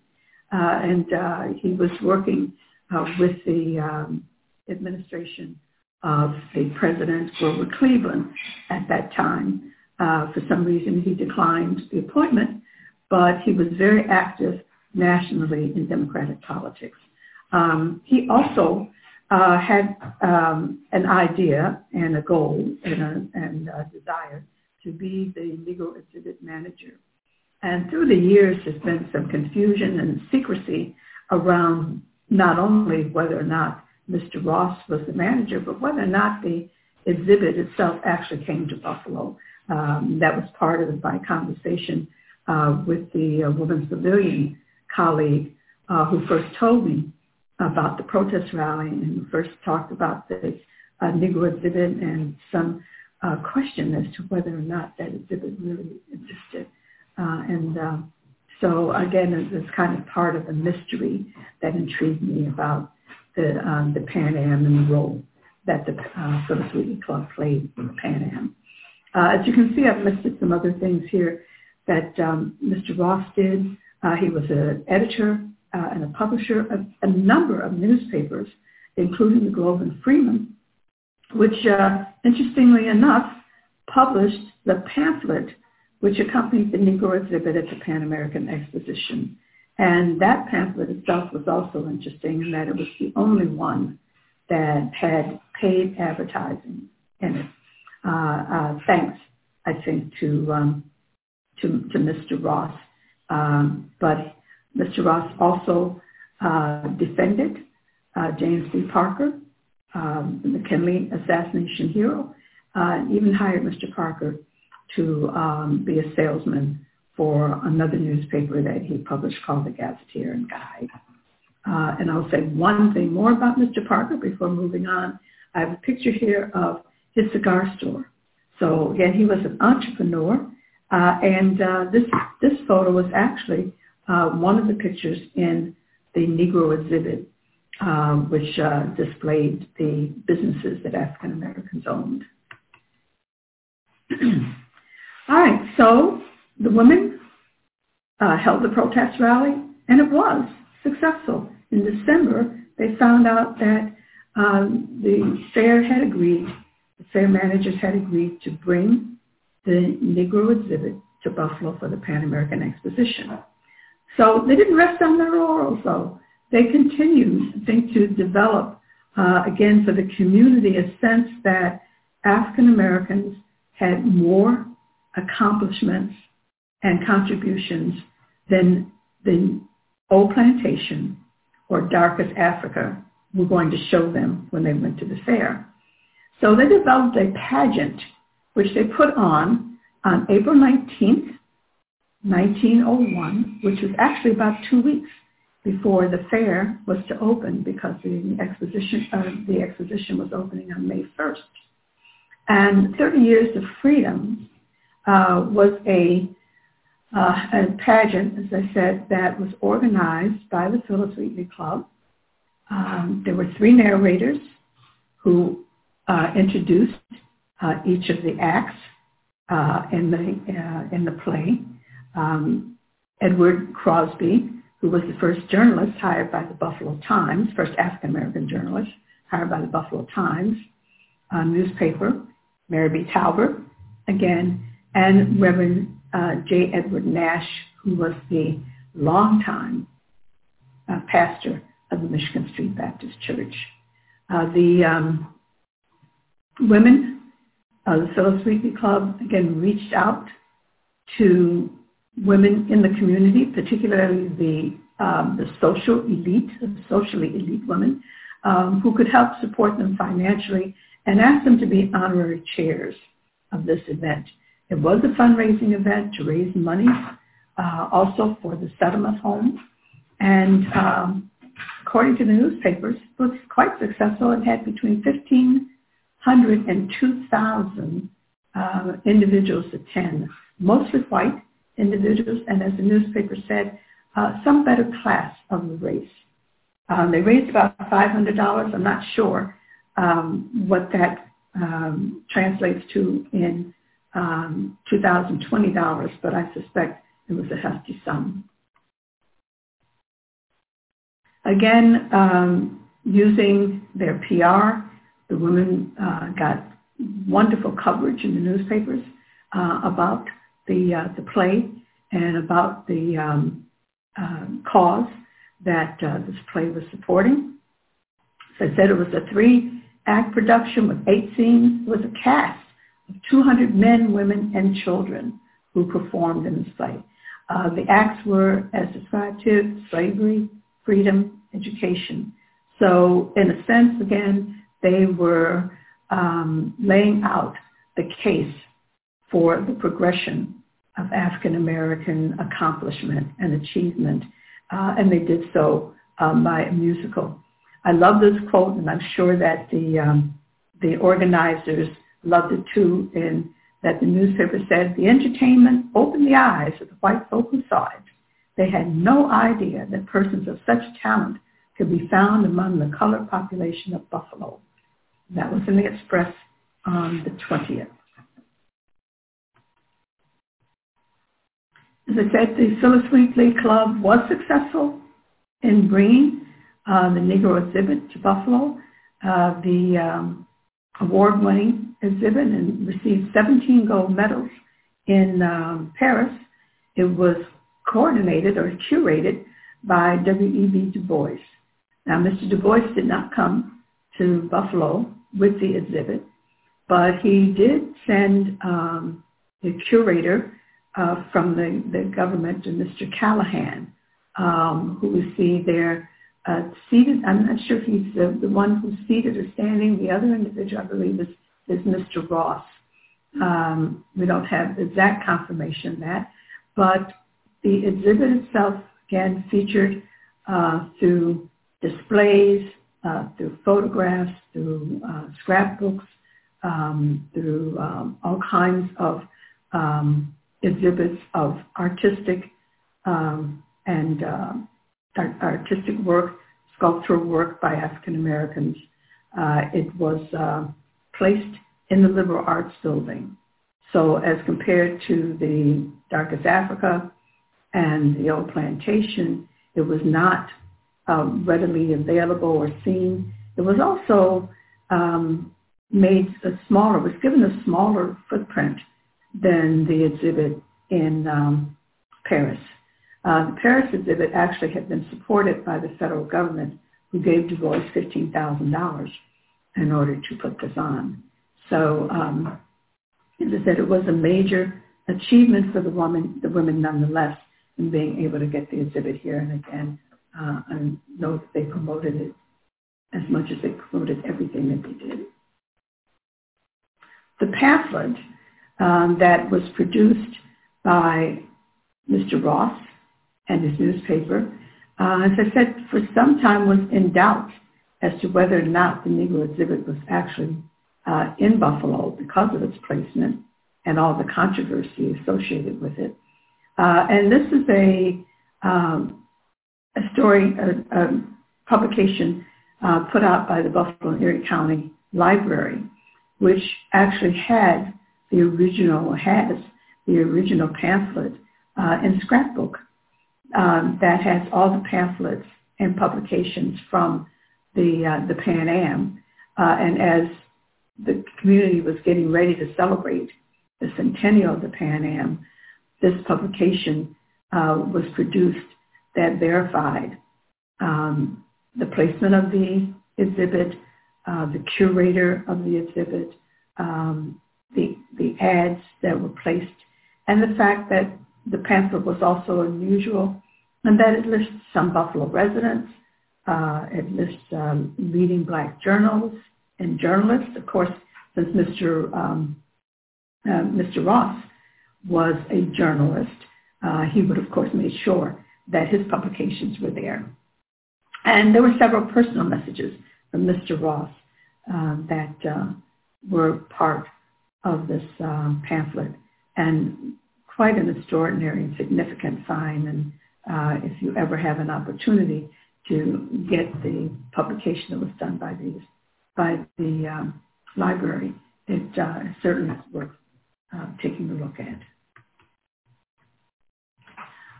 uh, and uh, he was working uh, with the um, administration of the President Grover Cleveland at that time. Uh, for some reason, he declined the appointment, but he was very active nationally in Democratic politics. Um, he also uh, had um, an idea and a goal and a, and a desire to be the legal exhibit manager. And through the years, there's been some confusion and secrecy around not only whether or not Mr. Ross was the manager, but whether or not the exhibit itself actually came to Buffalo. Um, that was part of my conversation uh, with the uh, Women's Pavilion colleague uh, who first told me about the protest rally and first talked about the uh, Negro exhibit and some uh, question as to whether or not that exhibit really existed. Uh, and um, so again, it's kind of part of the mystery that intrigued me about the, um, the Pan Am and the role that the uh, Phyllis Wheatley Club played in the Pan Am. Uh, as you can see, I've listed some other things here that um, Mr. Ross did. Uh, he was an editor uh, and a publisher of a number of newspapers, including the Globe and Freeman, which, uh, interestingly enough, published the pamphlet which accompanied the Negro exhibit at the Pan American Exposition. And that pamphlet itself was also interesting in that it was the only one that had paid advertising in it. Uh, uh, thanks, I think, to, um, to, to Mr. Ross. Um, but Mr. Ross also uh, defended uh, James B. Parker, um, the McKinley assassination hero, uh, and even hired Mr. Parker to um, be a salesman for another newspaper that he published called the Gazetteer and Guide. Uh, and I'll say one thing more about Mr. Parker before moving on. I have a picture here of his cigar store. So again, he was an entrepreneur, uh, and uh, this this photo was actually uh, one of the pictures in the Negro exhibit, um, which uh, displayed the businesses that African Americans owned. [clears throat] All right, so the women uh, held the protest rally, and it was successful. In December, they found out that um, the fair had agreed, the fair managers had agreed to bring the Negro exhibit to Buffalo for the Pan American Exposition. So they didn't rest on their laurels, though. They continued, I think, to develop, uh, again, for the community, a sense that African Americans had more accomplishments and contributions than the old plantation or darkest Africa were going to show them when they went to the fair. So they developed a pageant, which they put on on April 19th, 1901, which was actually about two weeks before the fair was to open because the exposition, uh, the exposition was opening on May 1st. And 30 Years of Freedom uh, was a, uh, a pageant, as I said, that was organized by the Phillis Wheatley Club. Um, there were three narrators who uh, introduced uh, each of the acts uh, in the uh, in the play. Um, Edward Crosby, who was the first journalist hired by the Buffalo Times, first African American journalist hired by the Buffalo Times uh, newspaper, Mary B. Talbert, again, and Reverend uh, J. Edward Nash, who was the longtime uh, pastor of the Michigan Street Baptist Church. Uh, the um, women of the Phillis Wheatley Club, again, reached out to women in the community, particularly the, um, the social elite, the socially elite women, um, who could help support them financially and asked them to be honorary chairs of this event. It was a fundraising event to raise money uh, also for the settlement home. And um, according to the newspapers, it was quite successful. It had between 1,500 and 2,000 uh, individuals attend, mostly white individuals, and as the newspaper said, uh, some better class of the race. Um, they raised about $500. I'm not sure um, what that um, translates to in um, 2020 dollars, but I suspect it was a hefty sum. Again, um, using their PR, the women uh, got wonderful coverage in the newspapers uh, about the uh, the play and about the um, uh, cause that uh, this play was supporting. So I said it was a three act production with eight scenes was a cast 200 men, women, and children who performed in the play. Uh, the acts were, as described here, slavery, freedom, education. So in a sense, again, they were um, laying out the case for the progression of African American accomplishment and achievement, uh, and they did so um, by a musical. I love this quote, and I'm sure that the um, the organizers loved it too. In that the newspaper said the entertainment opened the eyes of the white folk who saw it. They had no idea that persons of such talent could be found among the colored population of Buffalo. That was in the Express on the 20th. As I said, the Phillis Wheatley Club was successful in bringing uh, the Negro exhibit to Buffalo, uh, the um, award-winning exhibit, and received 17 gold medals in um, Paris. It was coordinated or curated by W.E.B. Du Bois. Now, Mr. Du Bois did not come to Buffalo with the exhibit, but he did send um, the curator uh, from the, the government, to Mr. Callahan, um, who was see there uh, seated. I'm not sure if he's the, the one who's seated or standing. The other individual, I believe, is, is Mr. Ross. Um, we don't have exact confirmation that, but the exhibit itself, again, featured uh, through displays, uh, through photographs, through uh, scrapbooks, um, through um, all kinds of um, exhibits of artistic um, and uh, artistic work, sculptural work by African Americans. Uh, it was uh, placed in the Liberal Arts Building. So as compared to the Darkest Africa and the Old Plantation, it was not um, readily available or seen. It was also um, made a smaller, was given a smaller footprint than the exhibit in um, Paris. Uh, the Paris exhibit actually had been supported by the federal government who gave Du Bois $15,000 in order to put this on. So um, as I said, it was a major achievement for the woman, the women nonetheless, in being able to get the exhibit here. And again, uh, I know that they promoted it as much as they promoted everything that they did. The pamphlet um, that was produced by Mr. Ross and his newspaper, uh, as I said, for some time was in doubt as to whether or not the Negro exhibit was actually uh, in Buffalo because of its placement and all the controversy associated with it. Uh, and this is a, um, a story, a, a publication uh, put out by the Buffalo and Erie County Library, which actually had the original, has the original pamphlet uh, in scrapbook um, that has all the pamphlets and publications from the uh, the Pan Am. Uh, and as the community was getting ready to celebrate the centennial of the Pan Am, this publication uh, was produced that verified um, the placement of the exhibit, uh, the curator of the exhibit, um, the, the ads that were placed, and the fact that the pamphlet was also unusual and that it lists some Buffalo residents. Uh, it lists um, leading black journals and journalists. Of course, since Mr. Um, uh, Mr. Ross was a journalist, uh, he would of course make sure that his publications were there. And there were several personal messages from Mr. Ross uh, that uh, were part of this um, pamphlet and quite an extraordinary and significant find. And uh, if you ever have an opportunity to get the publication that was done by these by the um, library, it uh, certainly is worth uh, taking a look at.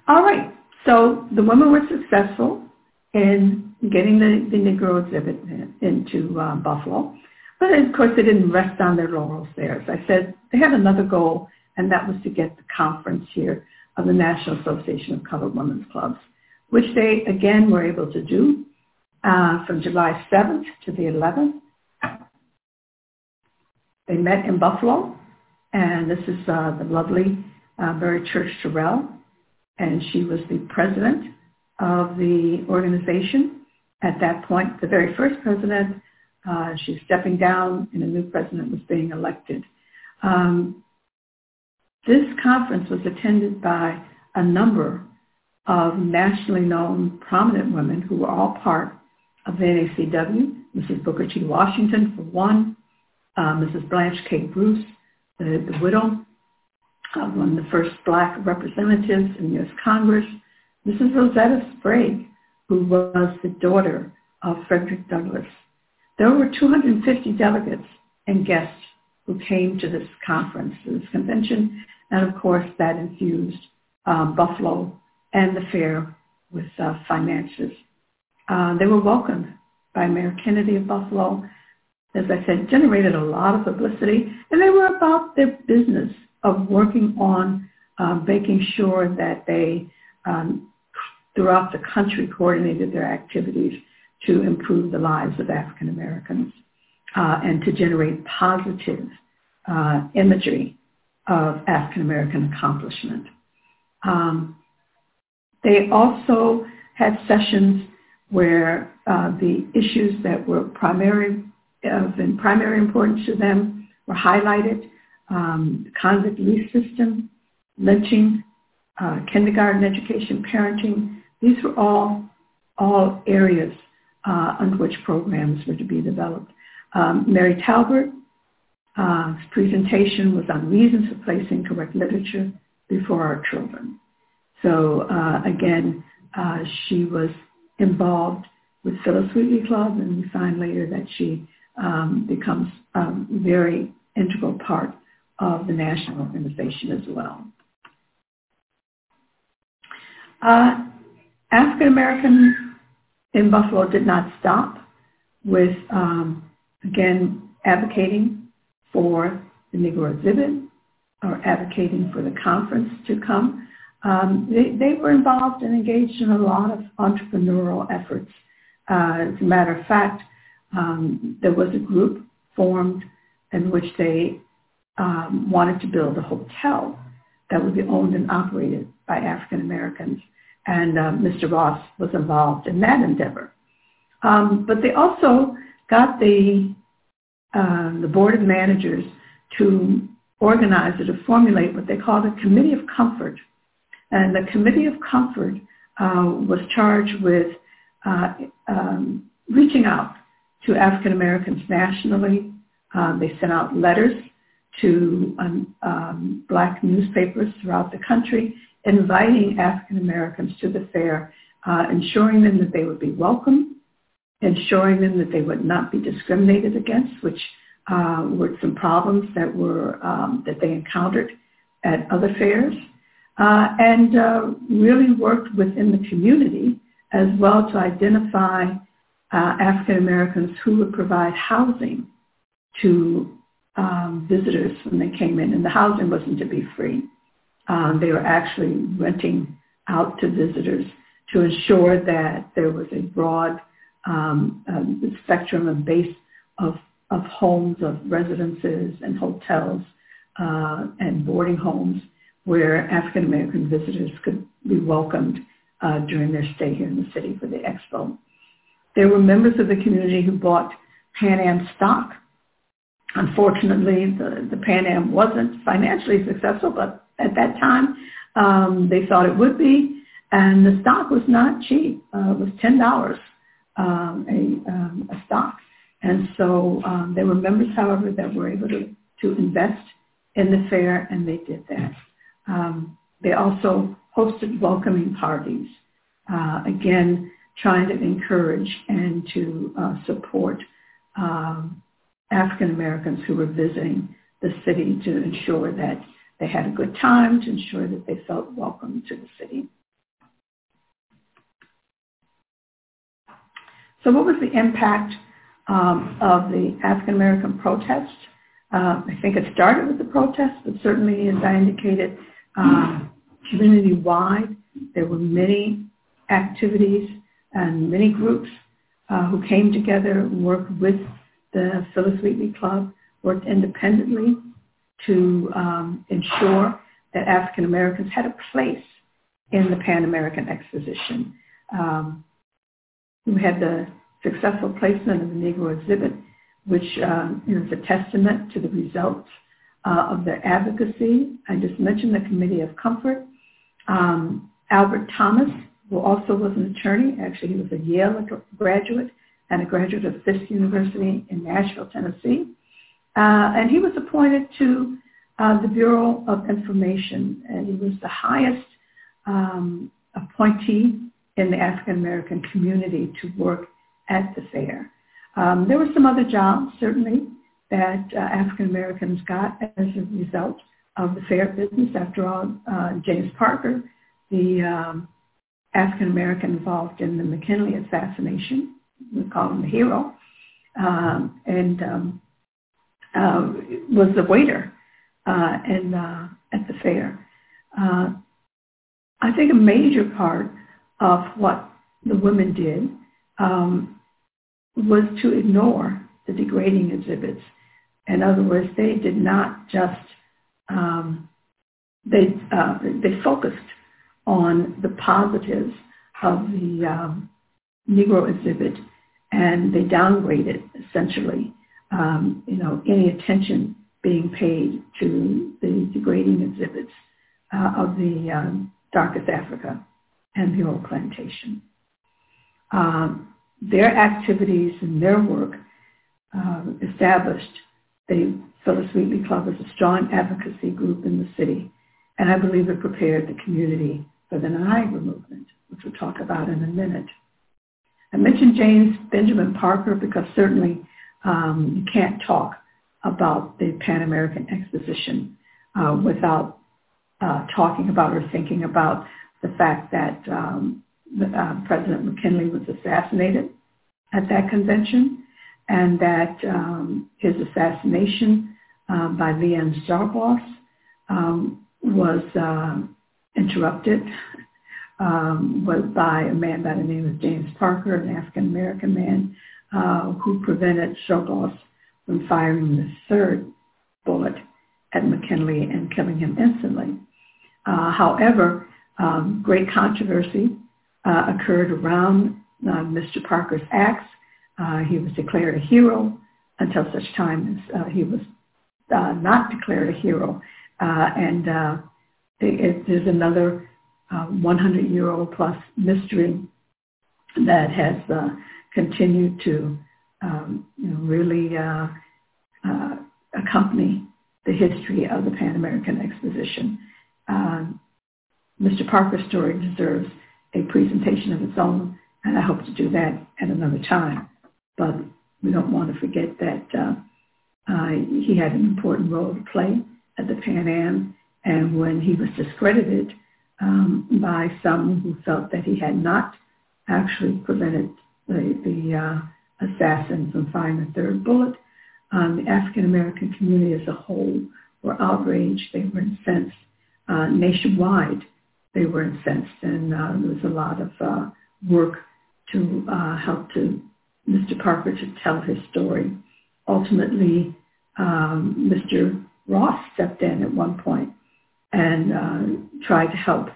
All right, so the women were successful in getting the, the Negro exhibit into uh, Buffalo. But of course, they didn't rest on their laurels there. As I said, they had another goal, and that was to get the conference here of the National Association of Colored Women's Clubs, which they again were able to do uh, from July 7th to the 11th. They met in Buffalo, and this is uh, the lovely uh, Mary Church Terrell, and she was the president of the organization. At that point, the very first president, uh, she's stepping down, and a new president was being elected. Um, this conference was attended by a number of nationally known prominent women who were all part of the NACW. Mrs. Booker T. Washington, for one, uh, Mrs. Blanche K. Bruce, the, the widow of one of the first black representatives in U.S. Congress, Mrs. Rosetta Sprague, who was the daughter of Frederick Douglass. There were 250 delegates and guests who came to this conference, this convention, and of course that infused um, Buffalo and the fair with uh, finances. Uh, they were welcomed by Mayor Kennedy of Buffalo. As I said, generated a lot of publicity, and they were about their business of working on uh, making sure that they, um, throughout the country, coordinated their activities to improve the lives of African Americans uh, and to generate positive uh, imagery of African American accomplishment. Um, they also had sessions where uh, the issues that were primary of primary importance to them were highlighted. Um, convict lease system, lynching, uh, kindergarten education, parenting. These were all all areas uh, on which programs were to be developed. Um, Mary Talbert's uh, presentation was on reasons for placing correct literature before our children. So uh, again, uh, she was involved with Phyllis Wheatley Club, and we find later that she um, becomes a very integral part of the national organization as well. Uh, African American in Buffalo did not stop with, um, again, advocating for the Negro exhibit or advocating for the conference to come. Um, they, they, were involved and engaged in a lot of entrepreneurial efforts. Uh, as a matter of fact, um, there was a group formed in which they um, wanted to build a hotel that would be owned and operated by African Americans. And uh, Mr. Ross was involved in that endeavor. Um, but they also got the uh, the board of managers to organize or to formulate what they called a committee of comfort. And the committee of comfort uh, was charged with uh, um, reaching out to African Americans nationally. Um, they sent out letters to um, um, black newspapers throughout the country, inviting African Americans to the fair, uh, ensuring them that they would be welcome, ensuring them that they would not be discriminated against, which uh, were some problems that were um, that they encountered at other fairs, uh, and uh, really worked within the community as well to identify uh, African Americans who would provide housing to um, visitors when they came in, and the housing wasn't to be free. Um, they were actually renting out to visitors to ensure that there was a broad um, um, spectrum and base of, of homes, of residences and hotels uh, and boarding homes where African American visitors could be welcomed uh, during their stay here in the city for the expo. There were members of the community who bought Pan Am stock. Unfortunately, the, the Pan Am wasn't financially successful, but at that time, um, they thought it would be. And the stock was not cheap. Uh, it was $10 um, a, um, a stock. And so um, there were members, however, that were able to, to invest in the fair, and they did that. Um, they also hosted welcoming parties, uh, again, trying to encourage and to uh, support um, African Americans who were visiting the city to ensure that they had a good time, to ensure that they felt welcome to the city. So what was the impact um, of the African American protest? Uh, I think it started with the protest, but certainly, as I indicated, um, community-wide, there were many activities and many groups uh, who came together, worked with the Phyllis Wheatley Club, worked independently to um, ensure that African Americans had a place in the Pan American Exposition. Um, we had the successful placement of the Negro exhibit, which um, is a testament to the results uh, of their advocacy. I just mentioned the Committee of Comfort. Um, Albert Thomas, who also was an attorney, actually he was a Yale graduate and a graduate of Fisk University in Nashville, Tennessee. Uh, and he was appointed to uh, the Bureau of Information, and he was the highest um, appointee in the African American community to work at the fair. Um, there were some other jobs, certainly, that uh, African Americans got as a result of the fair business. After all, uh, James Parker, the um, African American involved in the McKinley assassination, we call him the hero, um, and um, uh, was the waiter uh, in, uh, at the fair. Uh, I think a major part of what the women did um, was to ignore the degrading exhibits. In other words, they did not just um, they uh, they focused on the positives of the um, Negro exhibit, and they downgraded essentially, um, you know, any attention being paid to the degrading exhibits uh, of the um, darkest Africa and the old plantation. Um, their activities and their work uh, established the Phyllis Wheatley Club as a strong advocacy group in the city. And I believe it prepared the community for the Niagara movement, which we'll talk about in a minute. I mentioned James Benjamin Parker because certainly um, you can't talk about the Pan American Exposition uh, without uh, talking about or thinking about the fact that um, uh, President McKinley was assassinated at that convention and that um, his assassination uh, by Leon Czolgosz um, was uh, interrupted um, was by a man by the name of James Parker, an African-American man uh, who prevented Czolgosz from firing the third bullet at McKinley and killing him instantly. Uh, however, um, great controversy uh, occurred around uh, Mr. Parker's acts. Uh, he was declared a hero until such time as uh, he was uh, not declared a hero. Uh, and uh, it, another 100-year-old plus mystery that has continued to um, really accompany the history of the Pan American Exposition. Um, Mr. Parker's story deserves a presentation of its own, and I hope to do that at another time. But we don't want to forget that uh, uh, he had an important role to play at the Pan Am, and when he was discredited um, by some who felt that he had not actually prevented the, the uh, assassin from firing the third bullet, um, the African American community as a whole were outraged. They were incensed. Uh, nationwide, they were incensed, and uh, there was a lot of uh, work to uh, help to Mr. Parker to tell his story. Ultimately, um, Mr. Ross stepped in at one point and uh, tried to help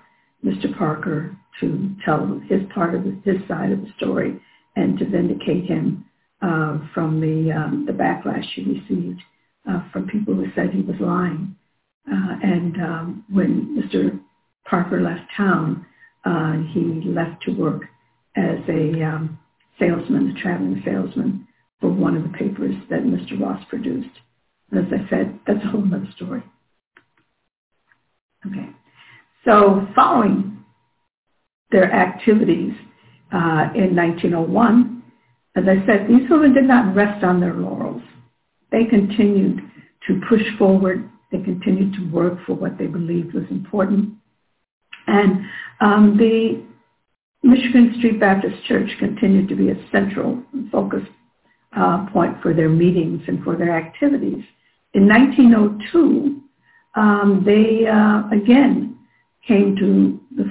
Mr. Parker to tell his part of his side of the story and to vindicate him uh, from the um, the backlash he received uh, from people who said he was lying. Uh, and um, when Mr. Parker left town, uh, he left to work as a um, salesman, a traveling salesman for one of the papers that Mr. Ross produced. And as I said, that's a whole other story. Okay. So following their activities uh, in 1901, as I said, these women did not rest on their laurels. They continued to push forward. They continued to work for what they believed was important. And um, the Michigan Street Baptist Church continued to be a central focus uh, point for their meetings and for their activities. In 1902, um, they uh, again came to the